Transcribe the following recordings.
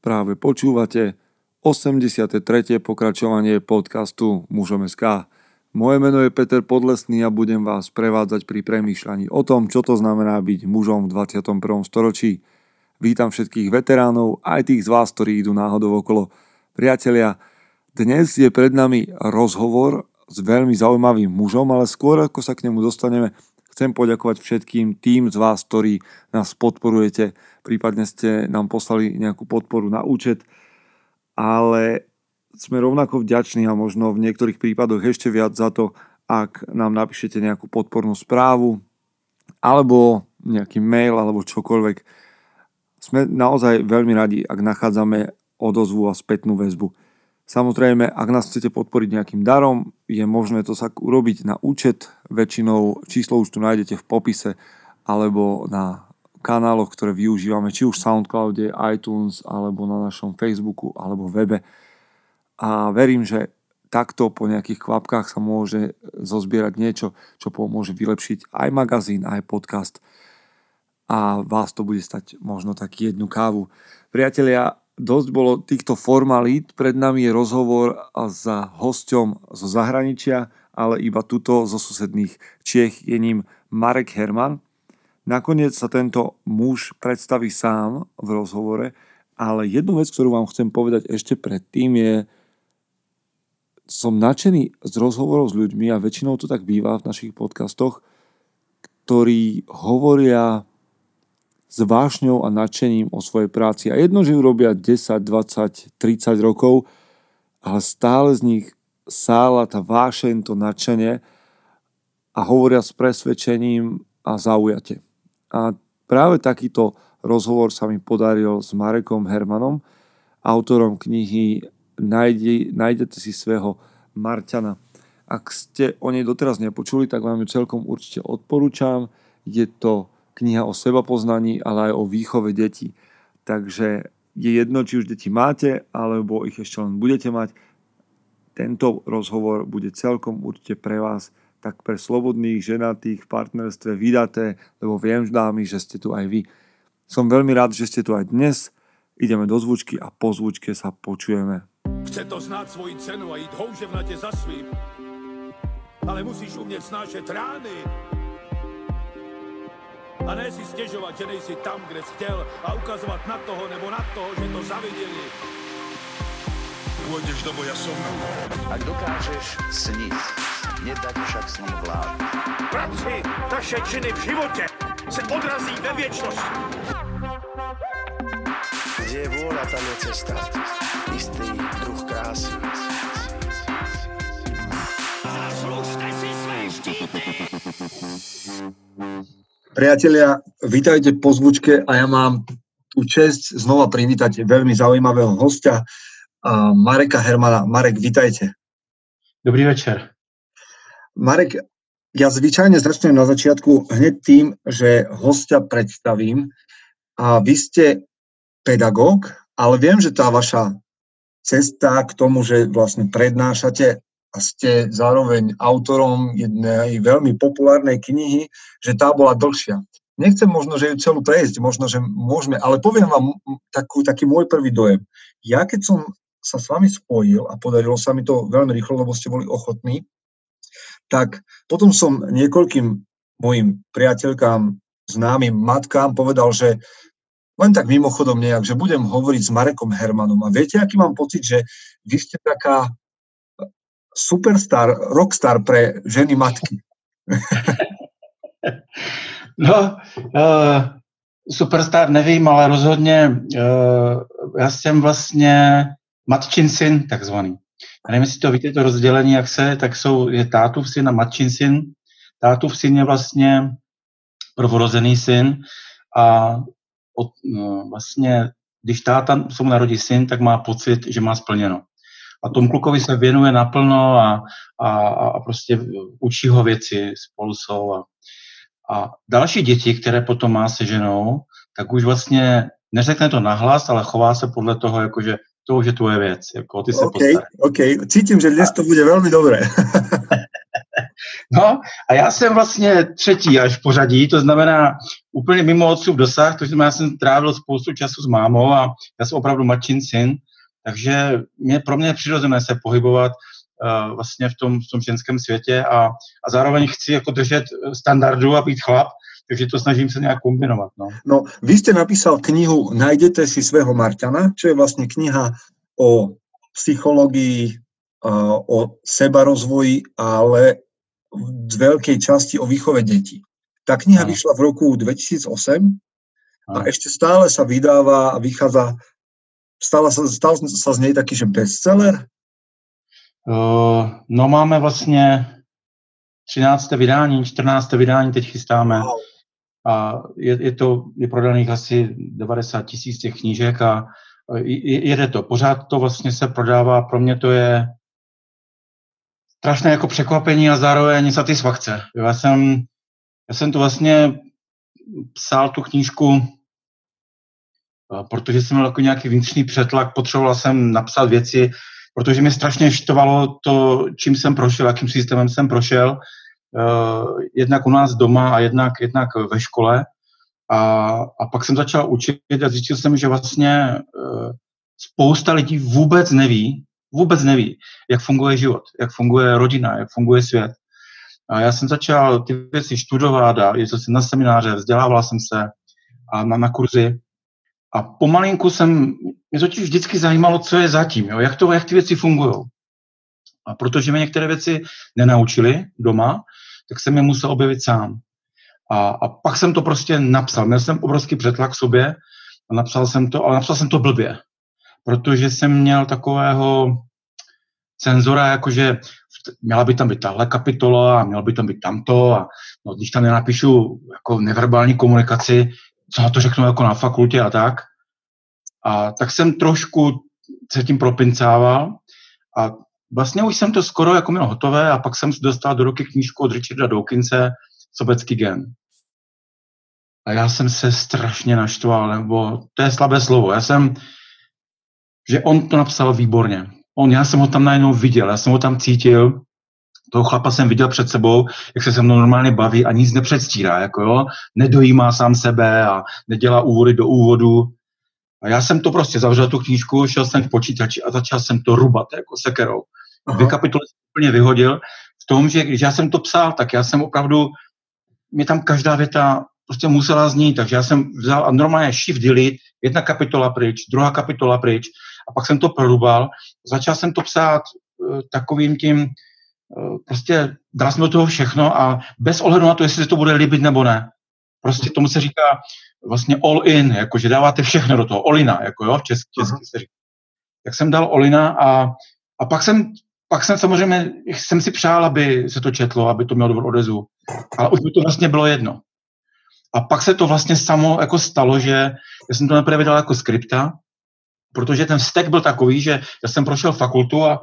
Práve počúvate 83. pokračovanie podcastu Mužom SK. Moje meno je Peter Podlesný a budem vás prevádzať pri premýšľaní o tom, čo to znamená byť mužom v 21. storočí. Vítam všetkých veteránov, aj tých z vás, ktorí idú náhodou okolo. Priatelia, dnes je pred nami rozhovor s veľmi zaujímavým mužom, ale skôr ako sa k nemu dostaneme, chcem poďakovať všetkým tým z vás, ktorí nás podporujete, prípadne ste nám poslali nejakú podporu na účet ale sme rovnako vďační a možno v niektorých prípadoch ešte viac za to, ak nám napíšete nejakú podpornú správu alebo nejaký mail alebo čokoľvek. Sme naozaj veľmi radi, ak nachádzame odozvu a spätnú väzbu. Samozrejme, ak nás chcete podporiť nejakým darom, je možné to sa urobiť na účet. Väčšinou číslo už tu nájdete v popise alebo na kanáloch, ktoré využívame, či už v Soundcloude, iTunes, alebo na našom Facebooku, alebo webe. A verím, že takto po nejakých kvapkách sa môže zozbierať niečo, čo pomôže vylepšiť aj magazín, aj podcast. A vás to bude stať možno tak jednu kávu. Priatelia, dosť bolo týchto formalít. Pred nami je rozhovor za hosťom zo zahraničia, ale iba tuto zo susedných Čiech je ním Marek Herman. Nakoniec sa tento muž predstaví sám v rozhovore, ale jednu vec, ktorú vám chcem povedať ešte predtým je, som nadšený z rozhovorov s ľuďmi a väčšinou to tak býva v našich podcastoch, ktorí hovoria s vášňou a nadšením o svojej práci. A jedno, že ju robia 10, 20, 30 rokov, ale stále z nich sála tá vášeň, to nadšenie a hovoria s presvedčením a zaujate. A práve takýto rozhovor sa mi podaril s Marekom Hermanom, autorom knihy Nájde, Nájdete si svého Marťana. Ak ste o nej doteraz nepočuli, tak vám ju celkom určite odporúčam. Je to kniha o seba poznaní, ale aj o výchove detí. Takže je jedno, či už deti máte, alebo ich ešte len budete mať. Tento rozhovor bude celkom určite pre vás tak pre slobodných, ženatých, v partnerstve vydaté, lebo viem, dámy, že ste tu aj vy. Som veľmi rád, že ste tu aj dnes. Ideme do zvučky a po zvučke sa počujeme. Chce to znát svoji cenu a jít houževnatě za svým. Ale musíš umět snášet rány. A ne si stěžovat, že nejsi tam, kde jsi chtěl a ukazovat na toho nebo na toho, že to zaviděli. Pôjdeš do boja som. Ak dokážeš sniť, nedať však sním vlád. Práci, taše činy v životě se odrazí ve věčnosti. Kde je vôľa, tam je cesta. Istý druh krásy. Zaslužte si své štíty! Priatelia, vítajte po zvučke a ja mám tú čest znova privítať veľmi zaujímavého hostia, Mareka Hermana. Marek, vítajte. Dobrý večer. Marek, ja zvyčajne začnem na začiatku hneď tým, že hostia predstavím. A vy ste pedagóg, ale viem, že tá vaša cesta k tomu, že vlastne prednášate a ste zároveň autorom jednej veľmi populárnej knihy, že tá bola dlhšia. Nechcem možno, že ju celú prejsť, možno, že môžeme, ale poviem vám takú, taký môj prvý dojem. Ja keď som sa s vami spojil a podarilo sa mi to veľmi rýchlo, lebo ste boli ochotní, tak potom som niekoľkým mojim priateľkám, známym matkám povedal, že len tak mimochodom nejak, že budem hovoriť s Marekom Hermanom. A viete, aký mám pocit, že vy ste taká superstar, rockstar pre ženy matky. No, uh, superstar nevím, ale rozhodně uh, já jsem vlastně matčin syn takzvaný. A nevím, jestli to víte, to rozdělení, jak se, tak jsou, je tátův syn a matčin syn. Tátův syn je vlastně prvorozený syn a od, no, vlastně, když táta se mu narodí syn, tak má pocit, že má splněno. A tomu klukovi se věnuje naplno a, a, a prostě učí ho věci, spolu jsou. A, a další děti, které potom má se ženou, tak už vlastně neřekne to nahlas, ale chová se podle toho, jakože to už je tvoje věc. Jako ty se OK, OK. Cítim, že dnes to bude velmi dobré. No a já jsem vlastně třetí až v pořadí, to znamená úplně mimo odsud dosah, to znamená, já jsem trávil spoustu času s mámou a já jsem opravdu matčin syn, takže mě, pro mě je přirozené se pohybovat uh, vlastně v tom, v tom ženském světě a, a zároveň chci jako držet standardu a být chlap, takže to snažím se nějak kombinovat. No. no, vy jste napísal knihu Najdete si svého Marťana, čo je vlastně kniha o psychologii, o sebarozvoji, ale z veľkej časti o výchove detí. Tá kniha vyšla v roku 2008 a ešte stále sa vydáva a vychádza, stále sa, stal sa z nej taký, že bestseller? Uh, no máme vlastně 13. vydání, 14. vydání teď chystáme. Wow. A je, je to je prodaných asi 90 tisíc těch knížek a jede to. Pořád to vlastně se prodává. Pro mě to je strašné jako překvapení a zároveň satisfakce. Já jsem, já jsem to vlastně psal tu knížku, protože jsem měl jako nějaký vnitřní přetlak, potřeboval jsem napsat věci, protože mě strašně štovalo to, čím jsem prošel, jakým systémem jsem prošel, jednak u nás doma a jednak, jednak ve škole. A, a pak jsem začal učit a zjistil jsem, že vlastně spousta lidí vůbec neví, vůbec neví, jak funguje život, jak funguje rodina, jak funguje svět. A já jsem začal ty věci studovat a jezdil jsem na semináře, vzdělával jsem se a na, na kurzy. A pomalinku jsem, mě totiž vždycky zajímalo, co je zatím, jo? Jak, to, jak ty věci fungují. A protože mě některé věci nenaučili doma, tak jsem je musel objevit sám. A, a pak jsem to prostě napsal. Měl jsem obrovský přetlak sobě a napsal jsem to, ale napsal jsem to blbě protože jsem měl takového cenzora, jakože měla by tam být tahle kapitola a měla by tam být tamto a no, když tam nenapíšu jako neverbální komunikaci, co na to řeknu jako na fakultě a tak. A tak jsem trošku se tím propincával a vlastně už jsem to skoro jako měl hotové a pak jsem dostal do ruky knížku od Richarda Dawkinse Sobecký gen. A já jsem se strašně naštval, nebo to je slabé slovo. Já jsem že on to napsal výborně. On, já jsem ho tam najednou viděl, já jsem ho tam cítil, toho chlapa jsem viděl před sebou, jak se se mnou normálně baví a nic nepředstírá, jako jo, nedojímá sám sebe a nedělá úvody do úvodu. A já jsem to prostě zavřel tu knížku, šel jsem k počítači a začal jsem to rubat jako sekerou. Dvě kapitoly jsem úplně vyhodil v tom, že když já jsem to psal, tak já jsem opravdu, mě tam každá věta prostě musela znít, takže já jsem vzal a normálně shift delete, jedna kapitola pryč, druhá kapitola pryč a pak jsem to prorubal. Začal jsem to psát uh, takovým tím, prostě dal jsem do toho všechno a bez ohledu na to, jestli se to bude líbit nebo ne. Prostě tomu se říká vlastně all in, jako že dáváte všechno do toho, olina, jako jo, česky, česky se říká. Tak jsem dal olina a, a pak jsem pak jsem samozřejmě, jsem si přál, aby se to četlo, aby to mělo dobrou odezvu. Ale už by to vlastně bylo jedno. A pak se to vlastně samo jako stalo, že já jsem to nejprve vydal jako skripta, protože ten vztek byl takový, že já jsem prošel fakultu a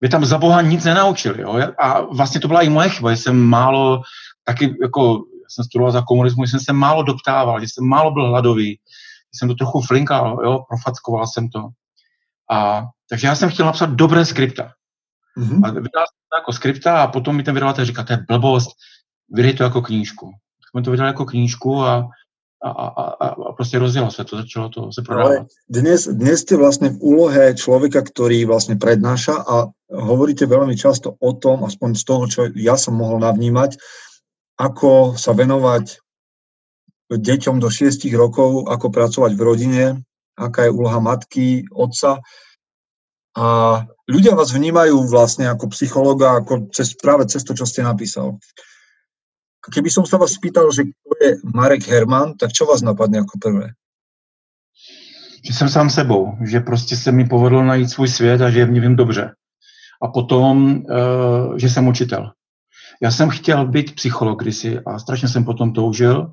mě tam za boha nic nenaučili. Jo? A vlastně to byla i moje chyba, že jsem málo, taky jako, jsem studoval za komunismu, jsem se málo doptával, že jsem málo byl hladový, že jsem to trochu flinkal, jo? profackoval jsem to. A, takže já jsem chtěl napsat dobré skripta. Mm-hmm. A vydal jsem to jako skripta a potom mi ten vydavatel říká, to je blbost, vydej to jako knížku. Tak jsem to vydal jako knížku a a, a, a, a prostě rozjelo se to, začalo to se prodávat. Ale dnes, dnes ste vlastne v úlohe človeka, ktorý vlastne prednáša a hovoríte veľmi často o tom, aspoň z toho, čo ja som mohol navnímať, ako sa venovať deťom do 6 rokov, ako pracovať v rodine, aká je úloha matky, otca. A ľudia vás vnímajú vlastne ako psychologa, ako cez, práve cez to, čo ste napísal. Keby som sa vás spýtal, že kto je Marek Herman, tak čo vás napadne ako prvé? Že jsem sám sebou, že prostě se mi povedlo najít svůj svět a že v něm dobře. A potom, uh, že jsem učitel. Já jsem chtěl být psycholog kdysi a strašně jsem potom toužil.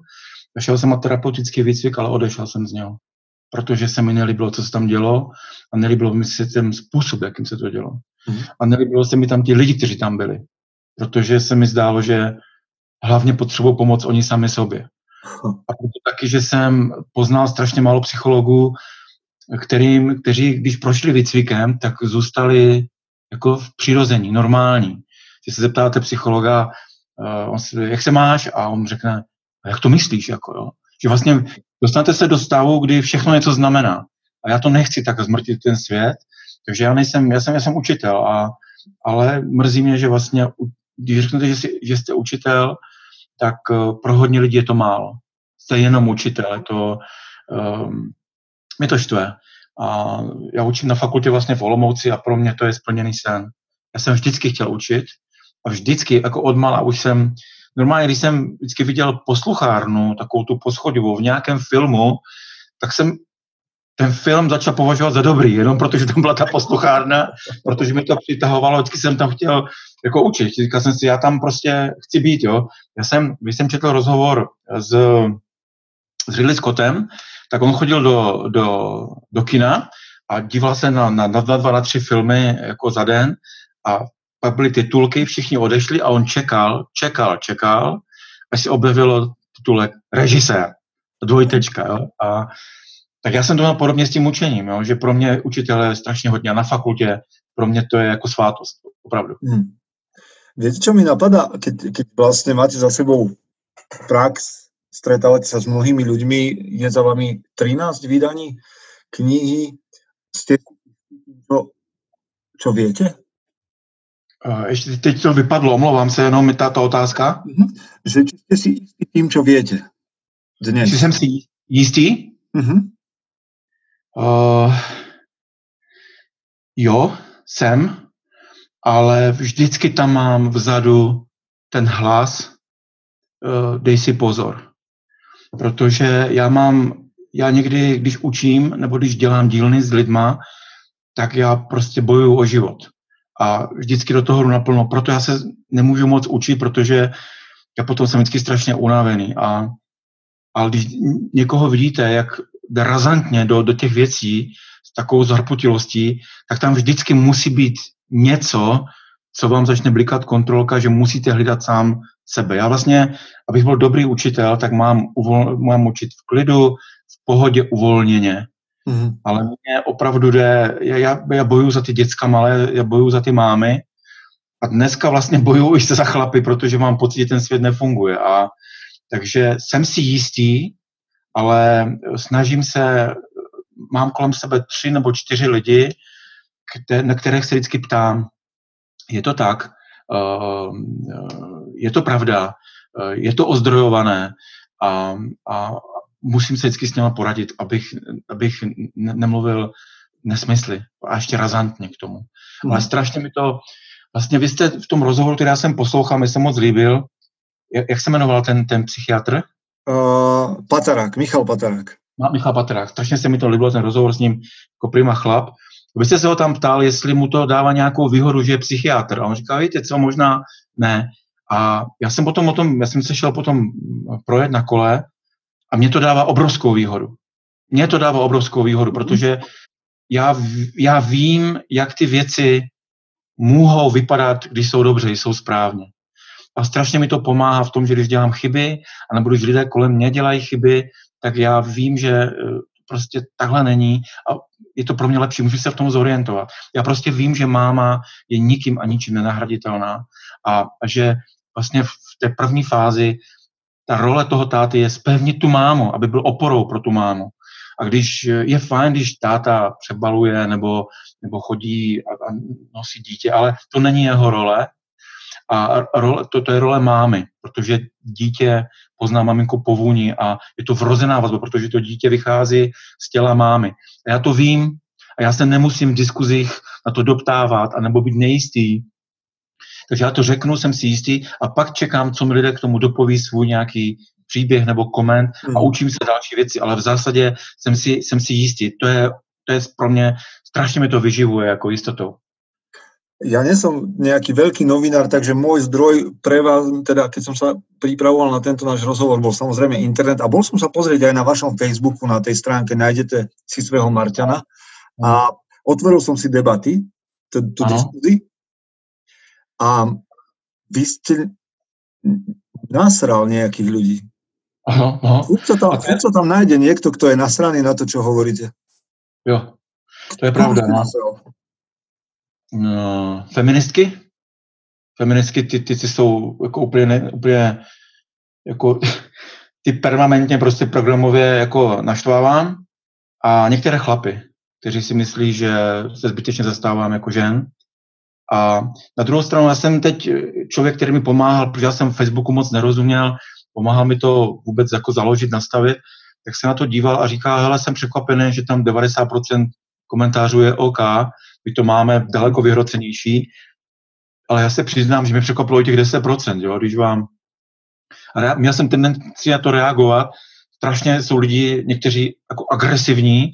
Šel jsem na terapeutický výcvik, ale odešel jsem z něho. Protože se mi nelíbilo, co se tam dělo a nelíbilo mi se ten způsob, jakým se to dělo. Mm. A nelíbilo se mi tam ti lidi, kteří tam byli. Protože se mi zdálo, že hlavně potřebují pomoc oni sami sobě. A proto taky, že jsem poznal strašně málo psychologů, kterým, kteří, když prošli výcvikem, tak zůstali jako v přirození, normální. když se zeptáte psychologa, uh, on si, jak se máš, a on řekne, jak to myslíš, jako jo. Že vlastně dostanete se do stavu, kdy všechno něco znamená. A já to nechci tak zmrtit ten svět, takže já nejsem, já jsem, já jsem učitel, a, ale mrzí mě, že vlastně, když řeknete, že, jsi, že jste učitel, tak uh, pro hodně lidí je to málo. Jste jenom učitel, je to, um, mě to štve. A já učím na fakultě vlastně v Olomouci a pro mě to je splněný sen. Já jsem vždycky chtěl učit a vždycky, jako od mala už jsem, normálně, když jsem vždycky viděl posluchárnu, takovou tu poschodivou v nějakém filmu, tak jsem ten film začal považovat za dobrý, jenom protože tam byla ta posluchárna, protože mi to přitahovalo, vždycky jsem tam chtěl jako učit. Říkal jsem si, já tam prostě chci být, jo. Já jsem, když jsem četl rozhovor s, s Ridley Scottem, tak on chodil do, do, do kina a díval se na, na, na dva, dva, na tři filmy jako za den a pak byly titulky, všichni odešli a on čekal, čekal, čekal, až se objevilo titulek režisér, dvojtečka, jo. A tak já jsem to měl podobně s tím učením, jo, že pro mě učitel je strašně hodně a na fakultě pro mě to je jako svátost, opravdu. Hmm. Viete, čo mi napadá, keď, keď vlastne máte za sebou prax stretávate sa s mnohými ľuďmi, je za vami 13 vydaní knihy, ste čo, čo viete? Ještě teď to vypadlo, omlouvám se, jenom tato otázka. Uh-huh. Že či ste si jistí tým, čo viete dnes? Či jsem si jistý? Uh-huh. Uh, jo, jsem, ale vždycky tam mám vzadu ten hlas, uh, dej si pozor protože já mám, já někdy, když učím nebo když dělám dílny s lidma, tak já prostě bojuju o život. A vždycky do toho jdu naplno. Proto já se nemůžu moc učit, protože já potom jsem vždycky strašně unavený. A, ale když někoho vidíte, jak razantně do, do těch věcí s takovou zarputilostí, tak tam vždycky musí být něco, co vám začne blikat kontrolka, že musíte hledat sám sebe. Já vlastně, abych byl dobrý učitel, tak mám, uvol, mám učit v klidu, v pohodě, uvolněně. Mm. Ale mě opravdu jde, já, já bojuju za ty děcka malé, já bojuju za ty mámy a dneska vlastně bojuju i za chlapy, protože mám pocit, že ten svět nefunguje. A takže jsem si jistý, ale snažím se, mám kolem sebe tři nebo čtyři lidi, které, na kterých se vždycky ptám, je to tak, Ehm, eh, je to pravda, eh, je to ozdrojované a, a musím se vždycky s něma poradit, abych, abych nemluvil nesmysly a ještě razantně k tomu. Hmm. Ale strašně mi to, vlastně vy jste v tom rozhovoru, který já jsem poslouchal, mi se moc líbil, jak, jak se jmenoval ten, ten psychiatr? Uh, Patarák, Michal Patarák. Michal Patarák, strašně se mi to líbilo, ten rozhovor s ním jako prima chlap. Vy jste se ho tam ptal, jestli mu to dává nějakou výhodu, že je psychiatr. A on říká, víte co, možná ne. A já jsem potom o tom, já jsem se šel potom projet na kole a mě to dává obrovskou výhodu. Mně to dává obrovskou výhodu, protože já, já vím, jak ty věci mohou vypadat, když jsou dobře, jsou správně. A strašně mi to pomáhá v tom, že když dělám chyby, anebo když lidé kolem mě dělají chyby, tak já vím, že eh, prostě takhle není a je to pro mě lepší, můžu se v tom zorientovat. Já prostě vím, že máma je nikým a ničím nenahraditelná a, a že vlastně v té první fázi ta role toho táty je spevnit tu mámu, aby byl oporou pro tu mámu. A když je fajn, když táta přebaluje nebo, nebo chodí a, a nosí dítě, ale to není jeho role. A role, to, to je role mámy, protože dítě pozná maminku po vůni a je to vrozená vazba, protože to dítě vychází z těla mámy. A já to vím a já se nemusím v diskuzích na to doptávat a nebo být nejistý. Takže já to řeknu, jsem si jistý a pak čekám, co mi lidé k tomu dopoví svůj nějaký příběh nebo koment a hmm. učím se další věci, ale v zásadě jsem si, jsem si jistý. To je, to je pro mě, strašně mi to vyživuje jako jistotou. Ja nie som nejaký veľký novinár, takže môj zdroj pre vás, teda keď som sa pripravoval na tento náš rozhovor, bol samozrejme internet a bol som sa pozrieť aj na vašom Facebooku, na tej stránke nájdete si svého Marťana. A otvoril som si debaty, tú diskuzi a vy ste nasral nejakých ľudí. Aha, aha. Furt tam, furt tam nájde niekto, kto je nasraný na to, čo hovoríte. Jo, to je pravda. No. No, feministky? feministky, ty, ty, ty jsou jako úplně, ne, úplně jako ty permanentně prostě programově jako naštvávám a některé chlapy, kteří si myslí, že se zbytečně zastávám jako žen. A na druhou stranu já jsem teď člověk, který mi pomáhal, protože já jsem Facebooku moc nerozuměl, pomáhal mi to vůbec jako založit, nastavit, tak se na to díval a říká, hele, jsem překvapený, že tam 90% komentářů je OK, my to máme daleko vyhrocenější, ale já se přiznám, že mi překvapilo těch 10%, jo, když vám a měl jsem tendenci na to reagovat. Strašně jsou lidi, někteří jako agresivní.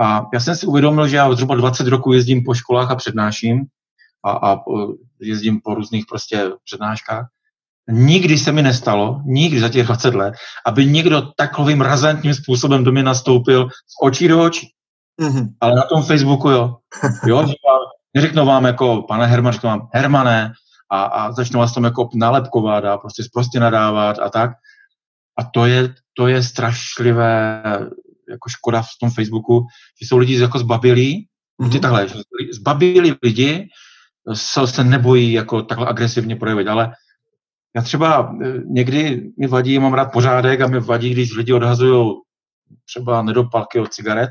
A já jsem si uvědomil, že já zhruba 20 roků jezdím po školách a přednáším a, a jezdím po různých prostě přednáškách. Nikdy se mi nestalo, nikdy za těch 20 let, aby někdo takovým razantním způsobem do mě nastoupil z očí do očí. Mm-hmm. Ale na tom Facebooku, jo. jo že vám, neřeknu vám jako, pane Herman, řeknu vám, Hermané, a, a začnou vás tam jako nalepkovat a prostě prostě nadávat a tak. A to je, to je strašlivé jako škoda v tom Facebooku, že jsou lidi jako zbabilí, mm-hmm. takhle, že zbabilí lidi se, se nebojí jako takhle agresivně projevit, ale já třeba e, někdy mi vadí, mám rád pořádek a mi vadí, když lidi odhazují třeba nedopalky od cigaret.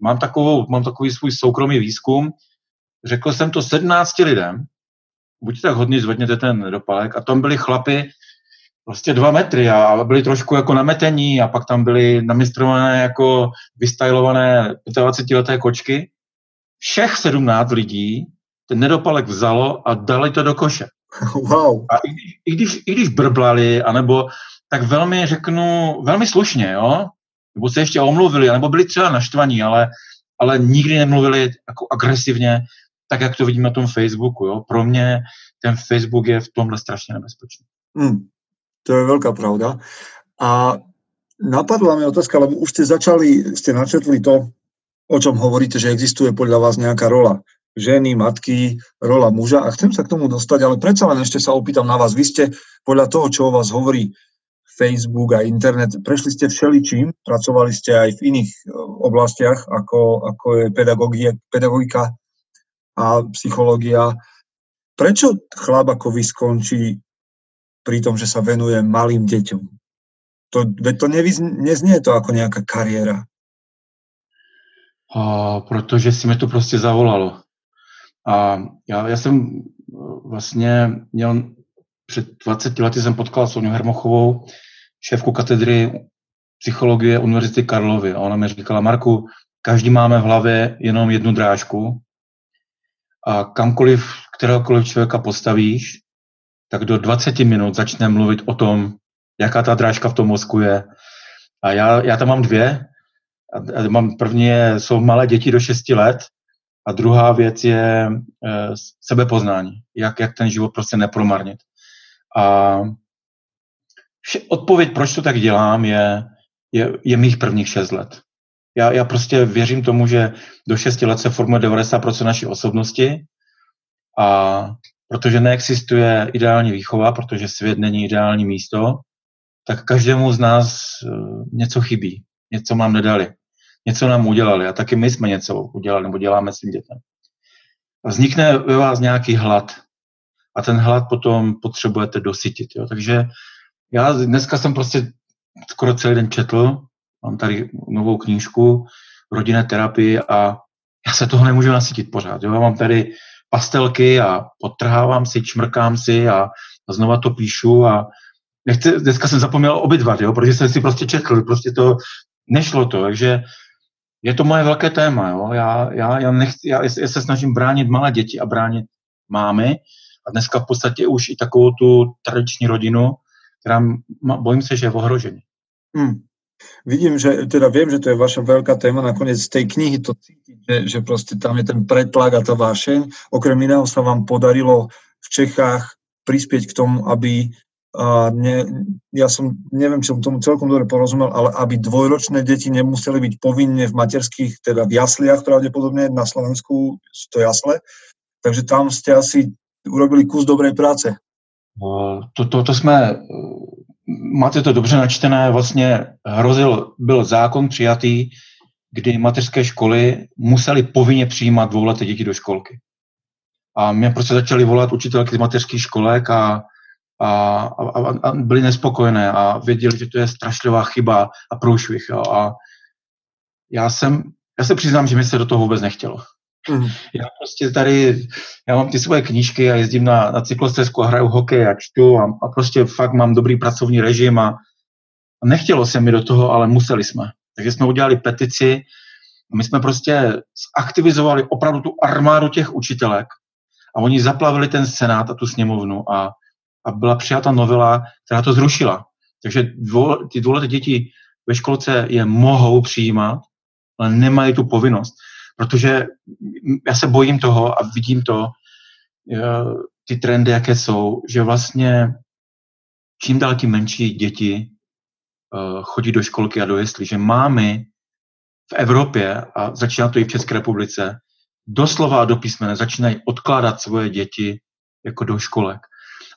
Mám, takovou, mám takový svůj soukromý výzkum. Řekl jsem to 17 lidem buďte tak hodný, zvedněte ten dopalek. A tam byli chlapy prostě dva metry a byli trošku jako nametení a pak tam byly namistrované jako vystylované 25-leté kočky. Všech 17 lidí ten nedopalek vzalo a dali to do koše. Wow. A i, i, když, i když brblali, anebo tak velmi, řeknu, velmi slušně, jo? Nebo se ještě omluvili, nebo byli třeba naštvaní, ale, ale nikdy nemluvili jako agresivně tak, jak to vidím na tom Facebooku. Jo? Pro mě ten Facebook je v tomhle strašně nebezpečný. Hmm, to je veľká pravda. A napadla mi otázka, lebo už ste začali, ste načetli to, o čom hovoríte, že existuje podľa vás nejaká rola ženy, matky, rola muža a chcem sa k tomu dostať, ale predsa len ešte sa opýtam na vás. Vy ste podľa toho, čo o vás hovorí Facebook a internet, prešli ste všeličím, pracovali ste aj v iných e, oblastiach, ako, ako je pedagogika, a psychológia. Prečo chlap ako vy skončí pri tom, že sa venuje malým deťom? To, to nevyz, neznie to ako nejaká kariéra. A, protože si mi to prostě zavolalo. A já, já jsem vlastně měl před 20 lety jsem potkal Soniu Hermochovou, šéfku katedry psychologie Univerzity Karlovy. A ona mi říkala, Marku, každý máme v hlavě jenom jednu drážku a kamkoliv kteréhokoliv člověka postavíš, tak do 20 minut začne mluvit o tom, jaká ta drážka v tom mozku je. A já, já tam mám dvě. A mám, první je, jsou malé děti do 6 let a druhá věc je e, sebepoznání. Jak, jak ten život prostě nepromarnit. A vše, odpověď, proč to tak dělám, je, je, je mých prvních 6 let. Já, já prostě věřím tomu, že do 6 let se formuje 90% naší osobnosti a protože neexistuje ideální výchova, protože svět není ideální místo, tak každému z nás eh, něco chybí, něco nám nedali, něco nám udělali a taky my jsme něco udělali nebo děláme svým dětem. Vznikne ve vás nějaký hlad a ten hlad potom potřebujete dosytit. Jo. Takže já dneska jsem prostě skoro celý den četl mám tady novou knížku, rodinné terapii a já se toho nemůžu nasytit pořád. Jo? Já mám tady pastelky a podtrhávám si, čmrkám si a, a znova to píšu a nechci, dneska jsem zapomněl obytvat, jo? protože jsem si prostě četl, prostě to nešlo to, takže je to moje velké téma. Jo? Já, já, já, nechci, já, já se snažím bránit malé děti a bránit mámy a dneska v podstatě už i takovou tu tradiční rodinu, která bojím se, že je ohrožení. Hmm. Vidím, že teda viem, že to je vaša veľká téma, nakoniec z tej knihy to cítiť, že, že proste tam je ten pretlak a tá vášeň. Okrem iného sa vám podarilo v Čechách prispieť k tomu, aby a ne, ja som, neviem, či som tomu celkom dobre porozumel, ale aby dvojročné deti nemuseli byť povinne v materských, teda v jasliach pravdepodobne, na Slovensku sú to jasle. Takže tam ste asi urobili kus dobrej práce. To, to, to jsme máte to dobře načtené, vlastně hrozil, byl zákon přijatý, kdy mateřské školy musely povinně přijímat dvouleté děti do školky. A mě prostě začali volat učitelky z mateřských školek a, a, a, a byli nespokojené a věděli, že to je strašlivá chyba a průšvih. Jo. A já jsem, já se přiznám, že mi se do toho vůbec nechtělo. Mm. Já prostě tady, já mám ty svoje knížky a jezdím na, na cyklostezku a hraju hokej a čtu a, a prostě fakt mám dobrý pracovní režim a, a nechtělo se mi do toho, ale museli jsme. Takže jsme udělali petici a my jsme prostě zaktivizovali opravdu tu armádu těch učitelek a oni zaplavili ten senát a tu sněmovnu a, a byla přijata novela, která to zrušila. Takže dvou, ty dvouleté děti ve školce je mohou přijímat, ale nemají tu povinnost. Protože já se bojím toho a vidím to, ty trendy, jaké jsou, že vlastně čím dál tím menší děti eh, chodí do školky a do jesli, že mámy v Evropě, a začíná to i v České republice, doslova a do písmene začínají odkládat svoje děti jako do školek.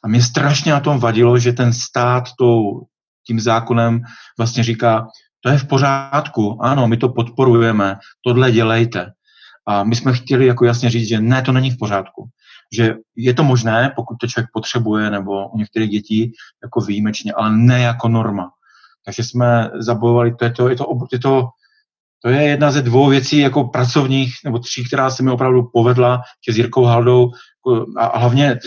A mě strašně na tom vadilo, že ten stát tou, tím zákonem vlastně říká, to je v pořádku, ano, my to podporujeme, tohle dělejte. A my jsme chtěli jako jasně říct, že ne, to není v pořádku. Že je to možné, pokud to člověk potřebuje, nebo u některých dětí jako výjimečně, ale ne jako norma. Takže jsme zabojovali, to je to, je to, je to, to je jedna ze dvou věcí jako pracovních, nebo tří, která se mi opravdu povedla, že s Jirkou Haldou a hlavně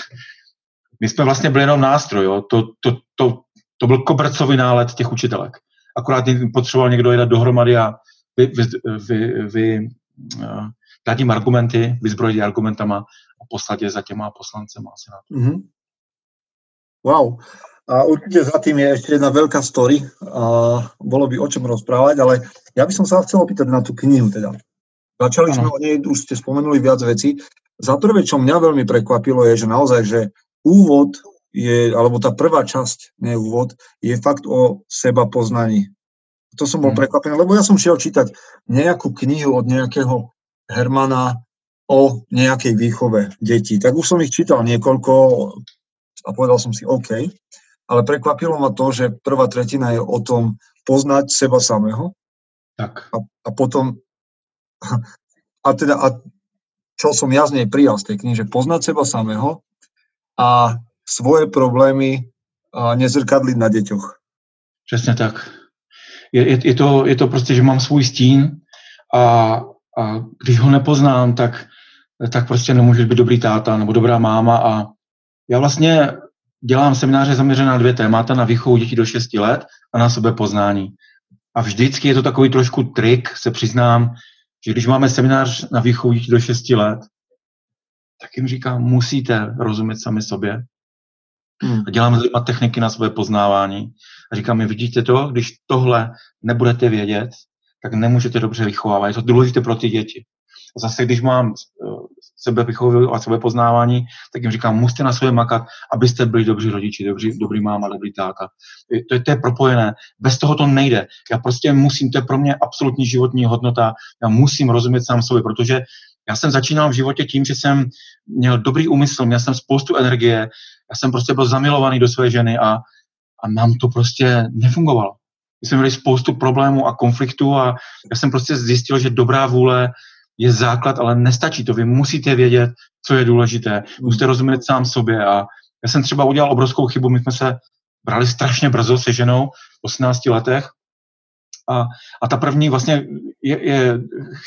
my jsme vlastně byli jenom nástroj, jo. To, to, to, to byl kobercový nálet těch učitelek akorát potřeboval někdo dát dohromady a vy, vy, vy, vy uh, dát jim argumenty, vyzbrojit argumentama a poslat je za těma poslancema asi na to. Mm-hmm. Wow. A určite za tým je ešte jedna veľká story. A bolo by o čom rozprávať, ale ja by som sa chcel opýtať na tú knihu teda. Začali ano. sme o nej, už ste spomenuli viac vecí. Za prvé, čo mňa veľmi prekvapilo, je, že naozaj, že úvod je, alebo tá prvá časť, nie úvod, je fakt o seba poznaní. To som bol hmm. prekvapený, lebo ja som šiel čítať nejakú knihu od nejakého Hermana o nejakej výchove detí. Tak už som ich čítal niekoľko a povedal som si OK, ale prekvapilo ma to, že prvá tretina je o tom poznať seba samého. Tak. A, a potom, a teda, a čo som ja z nej prijal z tej knihy, že poznať seba samého a svoje problémy nezrkadlit na děťoch. Přesně tak. Je, je, je, to, je to prostě, že mám svůj stín a, a když ho nepoznám, tak, tak prostě nemůžu být dobrý táta nebo dobrá máma a já vlastně dělám semináře zaměřené na dvě témata, na výchovu dětí do 6 let a na sebepoznání. A vždycky je to takový trošku trik, se přiznám, že když máme seminář na výchovu dětí do 6 let, tak jim říkám, musíte rozumět sami sobě, Hmm. A dělám s lidma techniky na své poznávání. A říkám mi, vidíte to, když tohle nebudete vědět, tak nemůžete dobře vychovávat. Je to důležité pro ty děti. A zase, když mám eh, sebe a sebe poznávání, tak jim říkám, musíte na sebe makat, abyste byli dobří rodiči, dobrý, dobrý máma, dobrý táta. To je, to je propojené. Bez toho to nejde. Já prostě musím, to je pro mě absolutní životní hodnota. Já musím rozumět sám sobě, protože já jsem začínal v životě tím, že jsem měl dobrý úmysl, měl jsem spoustu energie, já jsem prostě byl zamilovaný do své ženy a, a nám to prostě nefungovalo. My jsme měli spoustu problémů a konfliktů a já jsem prostě zjistil, že dobrá vůle je základ, ale nestačí to. Vy musíte vědět, co je důležité. Musíte rozumět sám sobě a já jsem třeba udělal obrovskou chybu. My jsme se brali strašně brzo se ženou v 18 letech a, a ta první vlastně je, je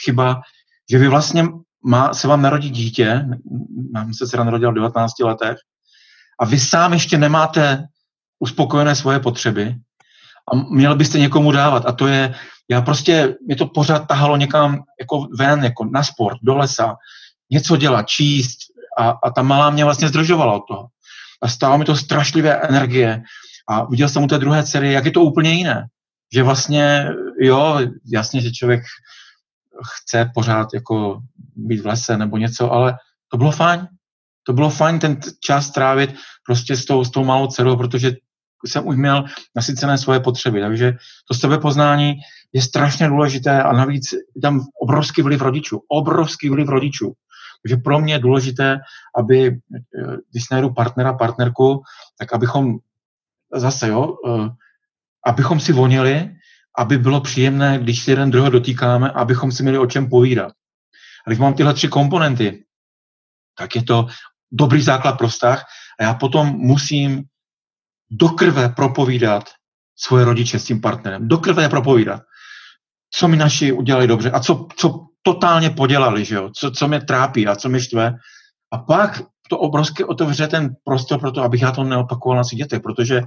chyba, že vy vlastně má, se vám narodí dítě, nám se dcera narodila v 19 letech, a vy sám ještě nemáte uspokojené svoje potřeby a měl byste někomu dávat. A to je, já prostě, mě to pořád tahalo někam jako ven, jako na sport, do lesa, něco dělat, číst a, a ta malá mě vlastně zdržovala od toho. A stálo mi to strašlivé energie a viděl jsem u té druhé dcery, jak je to úplně jiné. Že vlastně, jo, jasně, že člověk chce pořád jako být v lese nebo něco, ale to bylo fajn. To bylo fajn ten čas trávit prostě s tou, s tou malou dcerou, protože jsem už měl nasycené svoje potřeby. Takže to sebepoznání je strašně důležité a navíc tam obrovský vliv rodičů. Obrovský vliv rodičů. Takže pro mě je důležité, aby, eh, když najdu partnera, partnerku, tak abychom zase, jo, eh, abychom si vonili, aby bylo příjemné, když si jeden druhého dotýkáme, abychom si měli o čem povídat. A když mám tyhle tři komponenty, tak je to dobrý základ pro vztah a já potom musím do krve propovídat svoje rodiče s tím partnerem. Do krve propovídat. Co mi naši udělali dobře a co, co totálně podělali, že jo? Co, co mě trápí a co mě štve. A pak to obrovské otevře ten prostor pro to, abych já to neopakoval na svých dětech, protože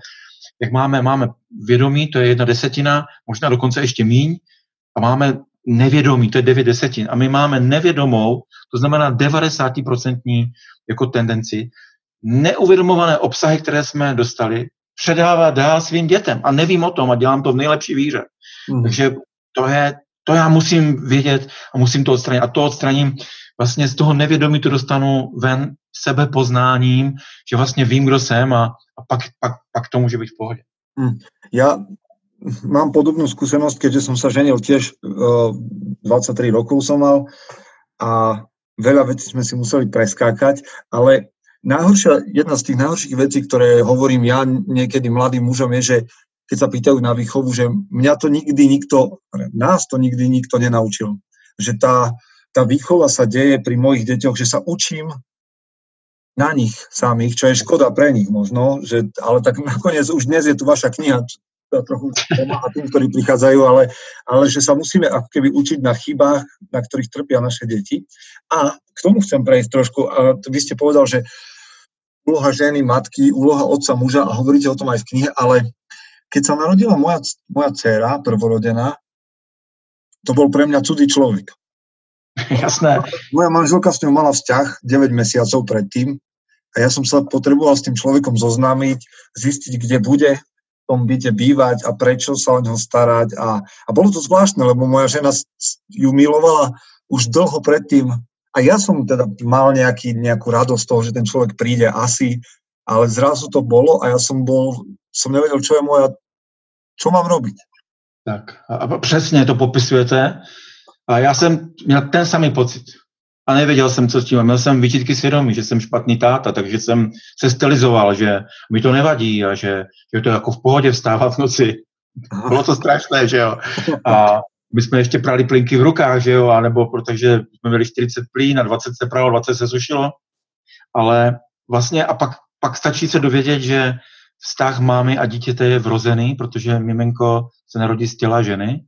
jak máme, máme vědomí, to je jedna desetina, možná dokonce ještě míň, a máme nevědomí, to je devět desetin. A my máme nevědomou, to znamená 90% jako tendenci, neuvědomované obsahy, které jsme dostali, předávat dál svým dětem. A nevím o tom a dělám to v nejlepší víře. Mm. Takže to je, to já musím vědět a musím to odstranit. A to odstraním vlastně z toho nevědomí to dostanu ven sebepoznáním, že vlastně vím, kdo jsem a, a pak, pak, pak to může být v pohodě. Mm. Já mám podobnú skúsenosť, keďže som sa ženil tiež uh, 23 rokov som mal a veľa vecí sme si museli preskákať, ale najhoršia, jedna z tých najhorších vecí, ktoré hovorím ja niekedy mladým mužom je, že keď sa pýtajú na výchovu, že mňa to nikdy nikto, nás to nikdy nikto nenaučil. Že tá, tá výchova sa deje pri mojich deťoch, že sa učím na nich samých, čo je škoda pre nich možno, že, ale tak nakoniec už dnes je tu vaša kniha, trochu tým, ktorí prichádzajú, ale, ale že sa musíme ako keby učiť na chybách, na ktorých trpia naše deti. A k tomu chcem prejsť trošku. A vy ste povedal, že úloha ženy, matky, úloha otca, muža a hovoríte o tom aj v knihe, ale keď sa narodila moja, moja dcéra, prvorodená, to bol pre mňa cudzí človek. Jasné. Moja manželka s ňou mala vzťah 9 mesiacov predtým a ja som sa potreboval s tým človekom zoznámiť, zistiť, kde bude tom byte bývať a prečo sa o neho starať. A, a bolo to zvláštne, lebo moja žena ju milovala už dlho predtým a ja som teda mal nejaký, nejakú radosť toho, že ten človek príde asi, ale zrazu to bolo a ja som bol, som nevedel, čo je moja, čo mám robiť. Tak a přesně to popisujete. A já jsem měl ten samý pocit. A nevěděl jsem, co s tím. Měl jsem výčitky svědomí, že jsem špatný táta, takže jsem se stylizoval, že mi to nevadí a že, že to jako v pohodě vstávat v noci. Bylo to strašné, že jo. A my jsme ještě prali plinky v rukách, že jo, anebo protože jsme měli 40 plín a 20 se pralo, 20 se sušilo, ale vlastně a pak, pak stačí se dovědět, že vztah mámy a dítěte je vrozený, protože miminko se narodí z těla ženy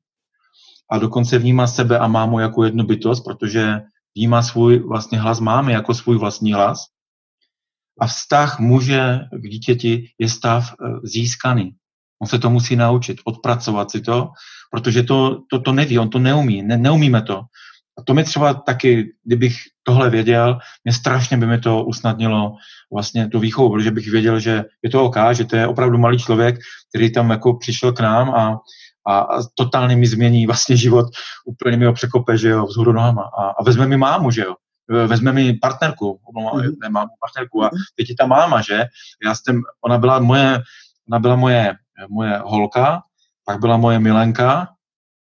a dokonce vnímá sebe a mámu jako jednu bytost, protože vnímá svůj vlastně hlas mámy jako svůj vlastní hlas. A vztah muže k dítěti je stav eh, získaný. On se to musí naučit, odpracovat si to, protože to, to, to neví, on to neumí, ne, neumíme to. A to mi třeba taky, kdybych tohle věděl, mě strašně by mi to usnadnilo vlastně tu výchovu, protože bych věděl, že je to OK, že to je opravdu malý člověk, který tam jako přišel k nám a, a, a totálně mi změní vlastně život, úplně mi ho překope, že jo, vzhůru nohama. A, a vezme mi mámu, že jo, vezme mi partnerku, mm-hmm. nemám partnerku a mhm. teď je ta máma, že? Já jsem, ona byla moje, ona byla moje moje holka, pak byla moje milenka,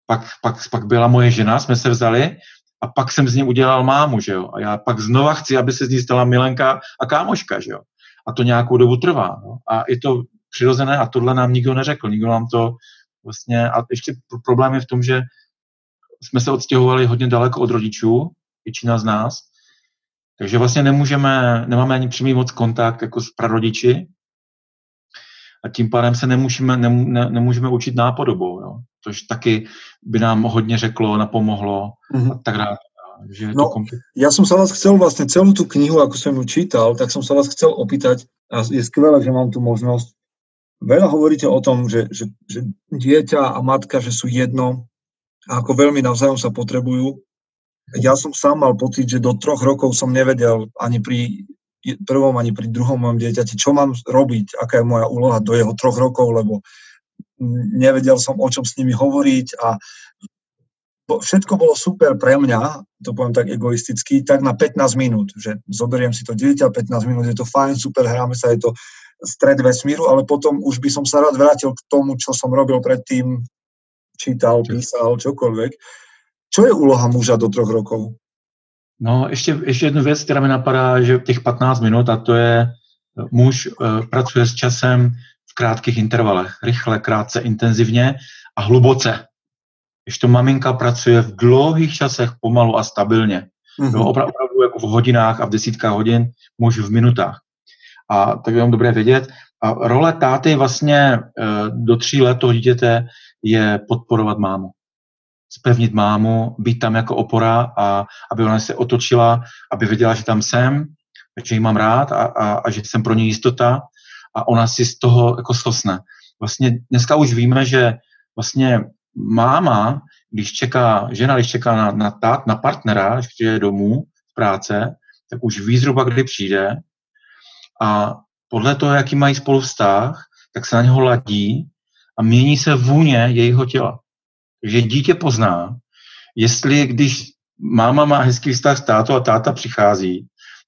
pak, pak, pak byla moje žena, jsme se vzali a pak jsem z ní udělal mámu, že jo. A já pak znova chci, aby se z ní stala milenka a kámoška, že jo. A to nějakou dobu trvá. No. A je to přirozené a tohle nám nikdo neřekl. Nikdo nám to vlastně... A ještě problém je v tom, že jsme se odstěhovali hodně daleko od rodičů, většina z nás, takže vlastně nemůžeme, nemáme ani přímý moc kontakt jako s prarodiči, a tím pádem se nemůžeme, nemů, ne, nemůžeme učit nápodobou, jo? což taky by nám hodně řeklo, napomohlo mm-hmm. a tak dále. Že no, to ja som sa vás chcel vlastne celú tú knihu, ako som ju čítal, tak som sa vás chcel opýtať a je skvelé, že mám tu možnosť. Veľa hovoríte o tom, že, že, že dieťa a matka, že sú jedno a ako veľmi navzájom sa potrebujú. Ja som sám mal pocit, že do troch rokov som nevedel ani pri prvom ani pri druhom mojom dieťati, čo mám robiť, aká je moja úloha do jeho troch rokov, lebo nevedel som, o čom s nimi hovoriť a všetko bolo super pre mňa, to poviem tak egoisticky, tak na 15 minút, že zoberiem si to dieťa, 15 minút je to fajn, super, hráme sa, je to stred vesmíru, ale potom už by som sa rád vrátil k tomu, čo som robil predtým, čítal, písal, čokoľvek. Čo je úloha muža do troch rokov? No, ještě, ještě jednu věc, která mi napadá, že těch 15 minut, a to je, muž uh, pracuje s časem v krátkých intervalech, rychle, krátce, intenzivně a hluboce. Když to maminka pracuje v dlouhých časech pomalu a stabilně. Mm-hmm. Jo, opravdu jako v hodinách a v desítkách hodin, muž v minutách. A tak je dobré vědět. A role táty vlastně e, do tří let toho dítěte je podporovat mámu. Spevnit mámu, být tam jako opora a aby ona se otočila, aby věděla, že tam jsem, že ji mám rád a, a, a že jsem pro ní jistota a ona si z toho jako slsne. Vlastně dneska už víme, že vlastně máma, když čeká, žena, když čeká na, na, tát, na partnera, když přijde domů z práce, tak už ví zhruba, kdy přijde a podle toho, jaký mají spolu vztah, tak se na něho ladí a mění se vůně jejího těla. Takže dítě pozná, jestli když máma má hezký vztah s tátou a táta přichází,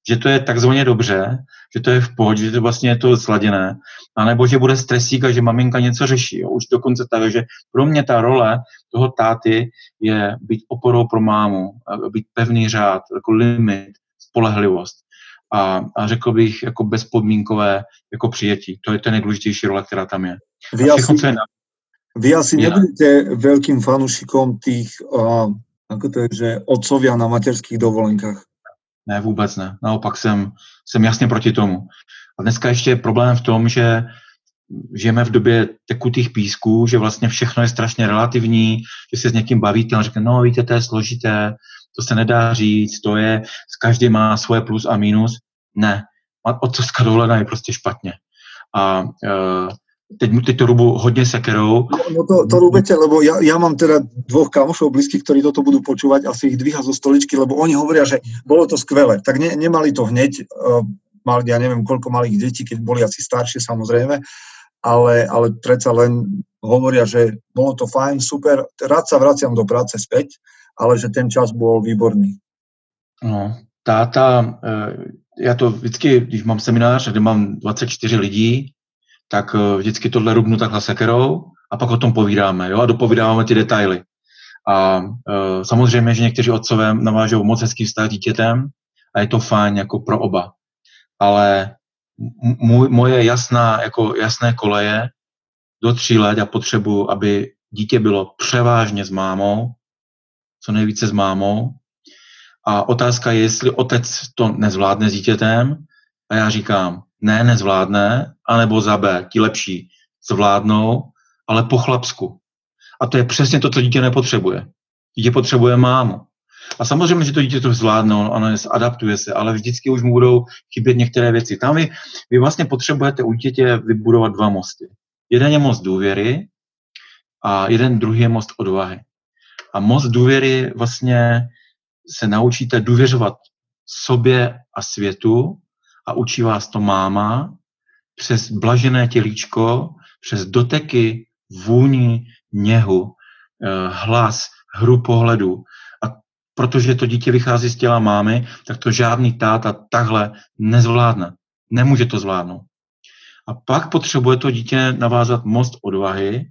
že to je takzvaně dobře, že to je v pohodě, že to vlastně je to sladěné, anebo že bude stresík a že maminka něco řeší. Jo. Už dokonce tak, že pro mě ta role toho táty je být oporou pro mámu, být pevný řád, jako limit, spolehlivost. A, a řekl bych jako bezpodmínkové jako přijetí. To je ten nejdůležitější role, která tam je. Vy asi, co je na... vy asi ja. nebudete veľkým fanúšikom tých, uh, ako to je, že otcovia na materských dovolenkách. Ne, vůbec ne. Naopak jsem, jsem jasně proti tomu. A dneska ještě je problém v tom, že žijeme v době tekutých písků, že vlastně všechno je strašně relativní, že se s někým bavíte a řekne, no víte, to je složité, to se nedá říct, to je, každý má svoje plus a minus. Ne, otcovská dovolená je prostě špatně. A uh, teď, teď to rubu hodně sekerou. No, no to, to rúbete, lebo ja, ja mám teda dvoch kamošov blízkych, ktorí toto budú počúvať, asi ich dvíha zo stoličky, lebo oni hovoria, že bolo to skvelé. Tak ne, nemali to hneď, uh, mali, ja neviem, koľko malých detí, keď boli asi staršie samozrejme, ale, ale predsa len hovoria, že bolo to fajn, super, rád sa vraciam do práce späť, ale že ten čas bol výborný. No, táta, eh, já to vždycky, když mám seminář, kde mám 24 lidí, tak eh, vždycky tohle rubnu takhle sekerou a pak o tom povídáme jo, a dopovídáme ty detaily. A e, samozřejmě, že někteří otcové navážou moc hezký vztah dítětem a je to fajn jako pro oba. Ale můj, moje jasná, jako jasné koleje do tří let a potřebu, aby dítě bylo převážně s mámou, co nejvíce s mámou. A otázka je, jestli otec to nezvládne s dítětem. A já říkám, ne, nezvládne, anebo za B, ti lepší zvládnou, ale po chlapsku. A to je přesně to, co dítě nepotřebuje. Dítě potřebuje mámu. A samozřejmě, že to dítě to zvládne, ono adaptuje se, ale vždycky už mu budou chybět některé věci. Tam vy, vy vlastně potřebujete u dítěte vybudovat dva mosty. Jeden je most důvěry a jeden druhý je most odvahy. A most důvěry vlastně se naučíte důvěřovat sobě a světu a učí vás to máma přes blažené tělíčko, přes doteky, vůni, něhu, eh, hlas, hru pohledu. A protože to dítě vychází z těla mámy, tak to žádný táta takhle nezvládne. Nemůže to zvládnout. A pak potřebuje to dítě navázat most odvahy,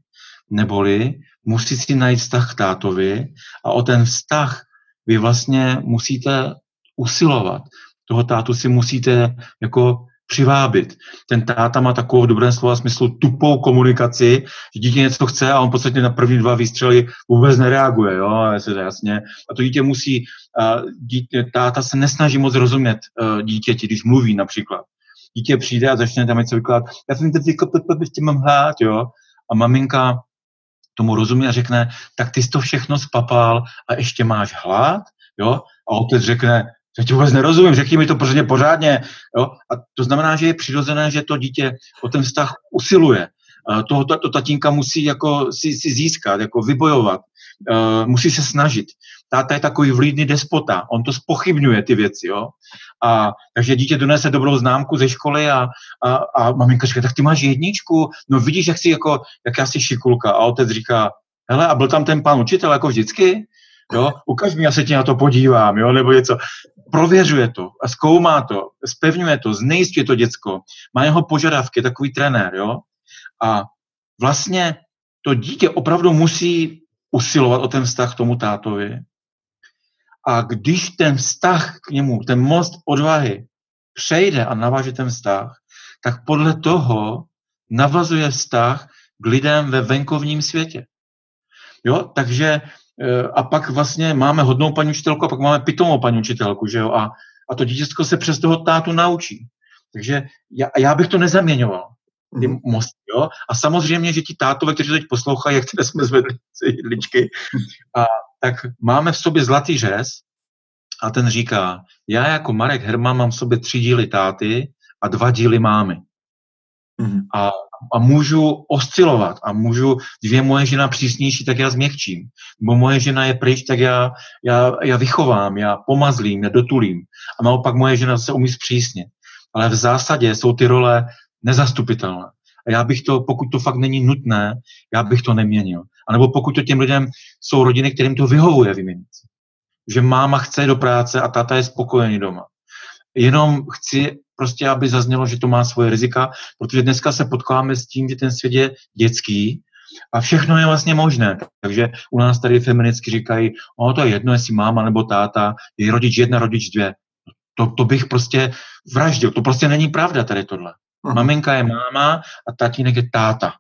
neboli musí si najít vztah k tátovi a o ten vztah vy vlastně musíte usilovat. Toho tátu si musíte jako přivábit. Ten táta má takovou v dobrém slova smyslu tupou komunikaci, že dítě něco chce a on v podstatě na první dva výstřely vůbec nereaguje, jo, jasně. A to dítě musí, dítě, táta se nesnaží moc rozumět dítěti, když mluví například. Dítě přijde a začne tam něco vykládat, já jsem teď jako ještě mám hlát, jo, a maminka tomu rozumí a řekne, tak ty jsi to všechno spapal a ještě máš hlad, jo, a otec řekne, já ti vůbec nerozumím, řekni mi to pořádně pořádně. Jo? A to znamená, že je přirozené, že to dítě o ten vztah usiluje. Toho to, tatínka musí jako si, si získat, jako vybojovat. Uh, musí se snažit. Táta je takový vlídný despota, on to spochybňuje ty věci, jo. A, takže dítě donese dobrou známku ze školy a, a, a maminka říká, tak ty máš jedničku, no vidíš, jak jsi jako, jak já jsi šikulka. A otec říká, hele, a byl tam ten pan učitel jako vždycky? Jo, ukaž mi, já se ti na to podívám, jo, nebo něco. Prověřuje to a zkoumá to, spevňuje to, znejistuje to děcko, má jeho požadavky, takový trenér, jo. A vlastně to dítě opravdu musí usilovat o ten vztah k tomu tátovi. A když ten vztah k němu, ten most odvahy přejde a naváže ten vztah, tak podle toho navazuje vztah k lidem ve venkovním světě. Jo, takže e, a pak vlastně máme hodnou paní učitelku a pak máme pitomou paní učitelku, že jo, a, a to dětěcko se přes toho tátu naučí. Takže já, já bych to nezaměňoval, ty mm. mosty, jo. A samozřejmě, že ti tátové, kteří teď poslouchají, jak které jsme zvedli jedličky, a tak máme v sobě zlatý řez a ten říká, já jako Marek Herman mám v sobě tři díly táty a dva díly mámy. Mm-hmm. A, a můžu oscilovat a můžu, když je moje žena přísnější, tak já změkčím. Nebo moje žena je pryč, tak já, já, já vychovám, já pomazlím, já dotulím. A naopak moje žena se umí zpřísnit. Ale v zásadě jsou ty role nezastupitelné. A já bych to, pokud to fakt není nutné, já bych to neměnil. A nebo pokud to těm lidem jsou rodiny, kterým to vyhovuje vyměnit. Že máma chce do práce a táta je spokojený doma. Jenom chci prostě, aby zaznělo, že to má svoje rizika, protože dneska se potkáváme s tím, že ten svět je dětský a všechno je vlastně možné. Takže u nás tady feministky říkají, o, to je jedno, jestli máma nebo táta, je rodič jedna, rodič dvě. To, to bych prostě vraždil. To prostě není pravda tady tohle. Aha. Maminka je máma a tatínek je táta.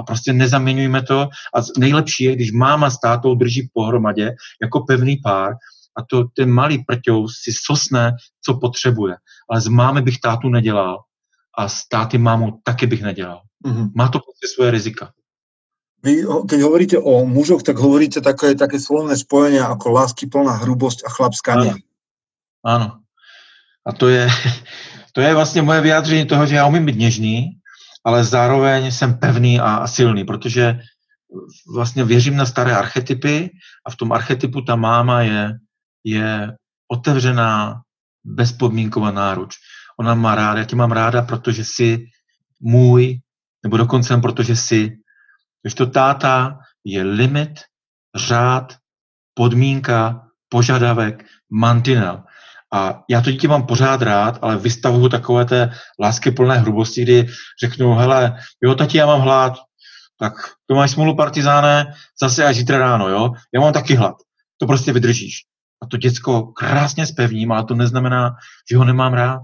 A prostě nezaměňujme to. A nejlepší je, když máma s tátou drží pohromadě jako pevný pár a to ten malý prťou si sosne, co potřebuje. Ale z mámy bych tátu nedělal a s táty mámu taky bych nedělal. Mm-hmm. Má to prostě svoje rizika. Vy, keď hovoríte o mužoch, tak hovoríte také, také slovné spojenia ako lásky plná hrubosť a chlapská ano. ano. A to je, to je vlastně moje vyjádření toho, že já umím být něžný, ale zároveň jsem pevný a, silný, protože vlastně věřím na staré archetypy a v tom archetypu ta máma je je otevřená, bezpodmínková náruč. Ona má ráda, já tě mám ráda, protože jsi můj, nebo dokonce protože jsi. Když to táta je limit, řád, podmínka, požadavek, mantinel. A já to dítě mám pořád rád, ale vystavuju takové té lásky plné hrubosti, kdy řeknu, hele, jo, tati, já mám hlad, tak to máš smůlu partizáne, zase až zítra ráno, jo, já mám taky hlad. To prostě vydržíš a to děcko krásně spevním, ale to neznamená, že ho nemám rád,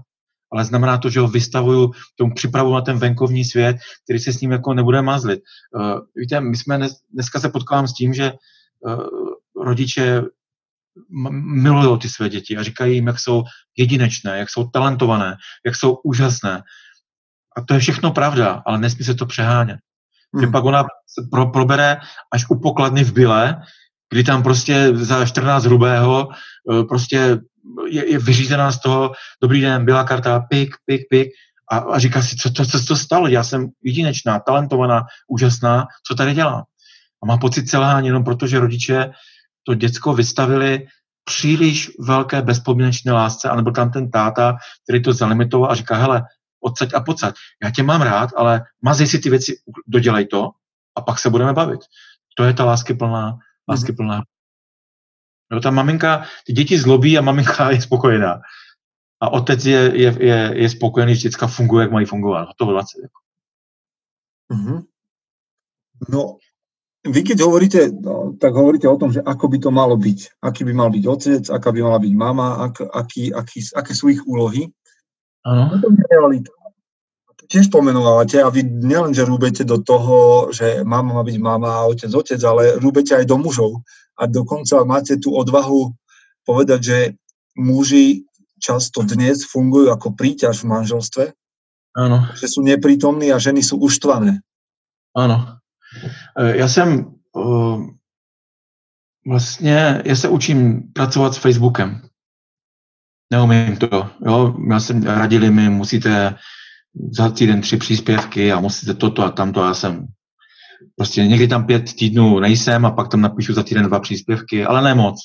ale znamená to, že ho vystavuju, tomu připravu na ten venkovní svět, který se s ním jako nebude mazlit. Uh, víte, my jsme dnes, dneska se potkávám s tím, že uh, rodiče milují ty své děti a říkají jim, jak jsou jedinečné, jak jsou talentované, jak jsou úžasné. A to je všechno pravda, ale nesmí se to přehánět. Hmm. Že pak ona se pro, probere až u pokladny v byle, kdy tam prostě za 14 hrubého eh, prostě je, je vyřízená z toho, dobrý den, byla karta, pik, pik, pik, a, a říká si, co, co, co to stalo, já jsem jedinečná, talentovaná, úžasná, co tady dělám? A má pocit selhání jenom proto, že rodiče to děcko vystavili příliš velké bezpodmínečné lásce, anebo tam ten táta, který to zalimitoval a říká, hele, odsaď a pocať, já tě mám rád, ale mazej si ty věci, dodělej to a pak se budeme bavit. To je ta láskyplná láskyplná. Mhm. No, ta maminka, ty děti zlobí a maminka je spokojená. A otec je, je, je, je spokojený, že děcka funguje, jak mají fungovat. To 20. Jako. Mm-hmm. No, vy keď hovoríte, no, tak hovoríte o tom, že ako by to malo byť. Aký by mal byť otec, aká by mala byť mama, ak, aký, aký, aké sú ich úlohy. Ano. To je realita tiež pomenovávate a vy nielen, že rúbete do toho, že mama má byť mama a otec otec, ale rúbete aj do mužov. A dokonca máte tú odvahu povedať, že muži často dnes fungujú ako príťaž v manželstve. Ano. Že sú neprítomní a ženy sú uštvané. Ano. E, já jsem uh, vlastně, já se učím pracovat s Facebookem. Neumím to, jo. Já jsem, radili mi, musíte za týden tři příspěvky a musíte toto a tamto. Já jsem prostě někdy tam pět týdnů nejsem a pak tam napíšu za týden dva příspěvky, ale ne moc.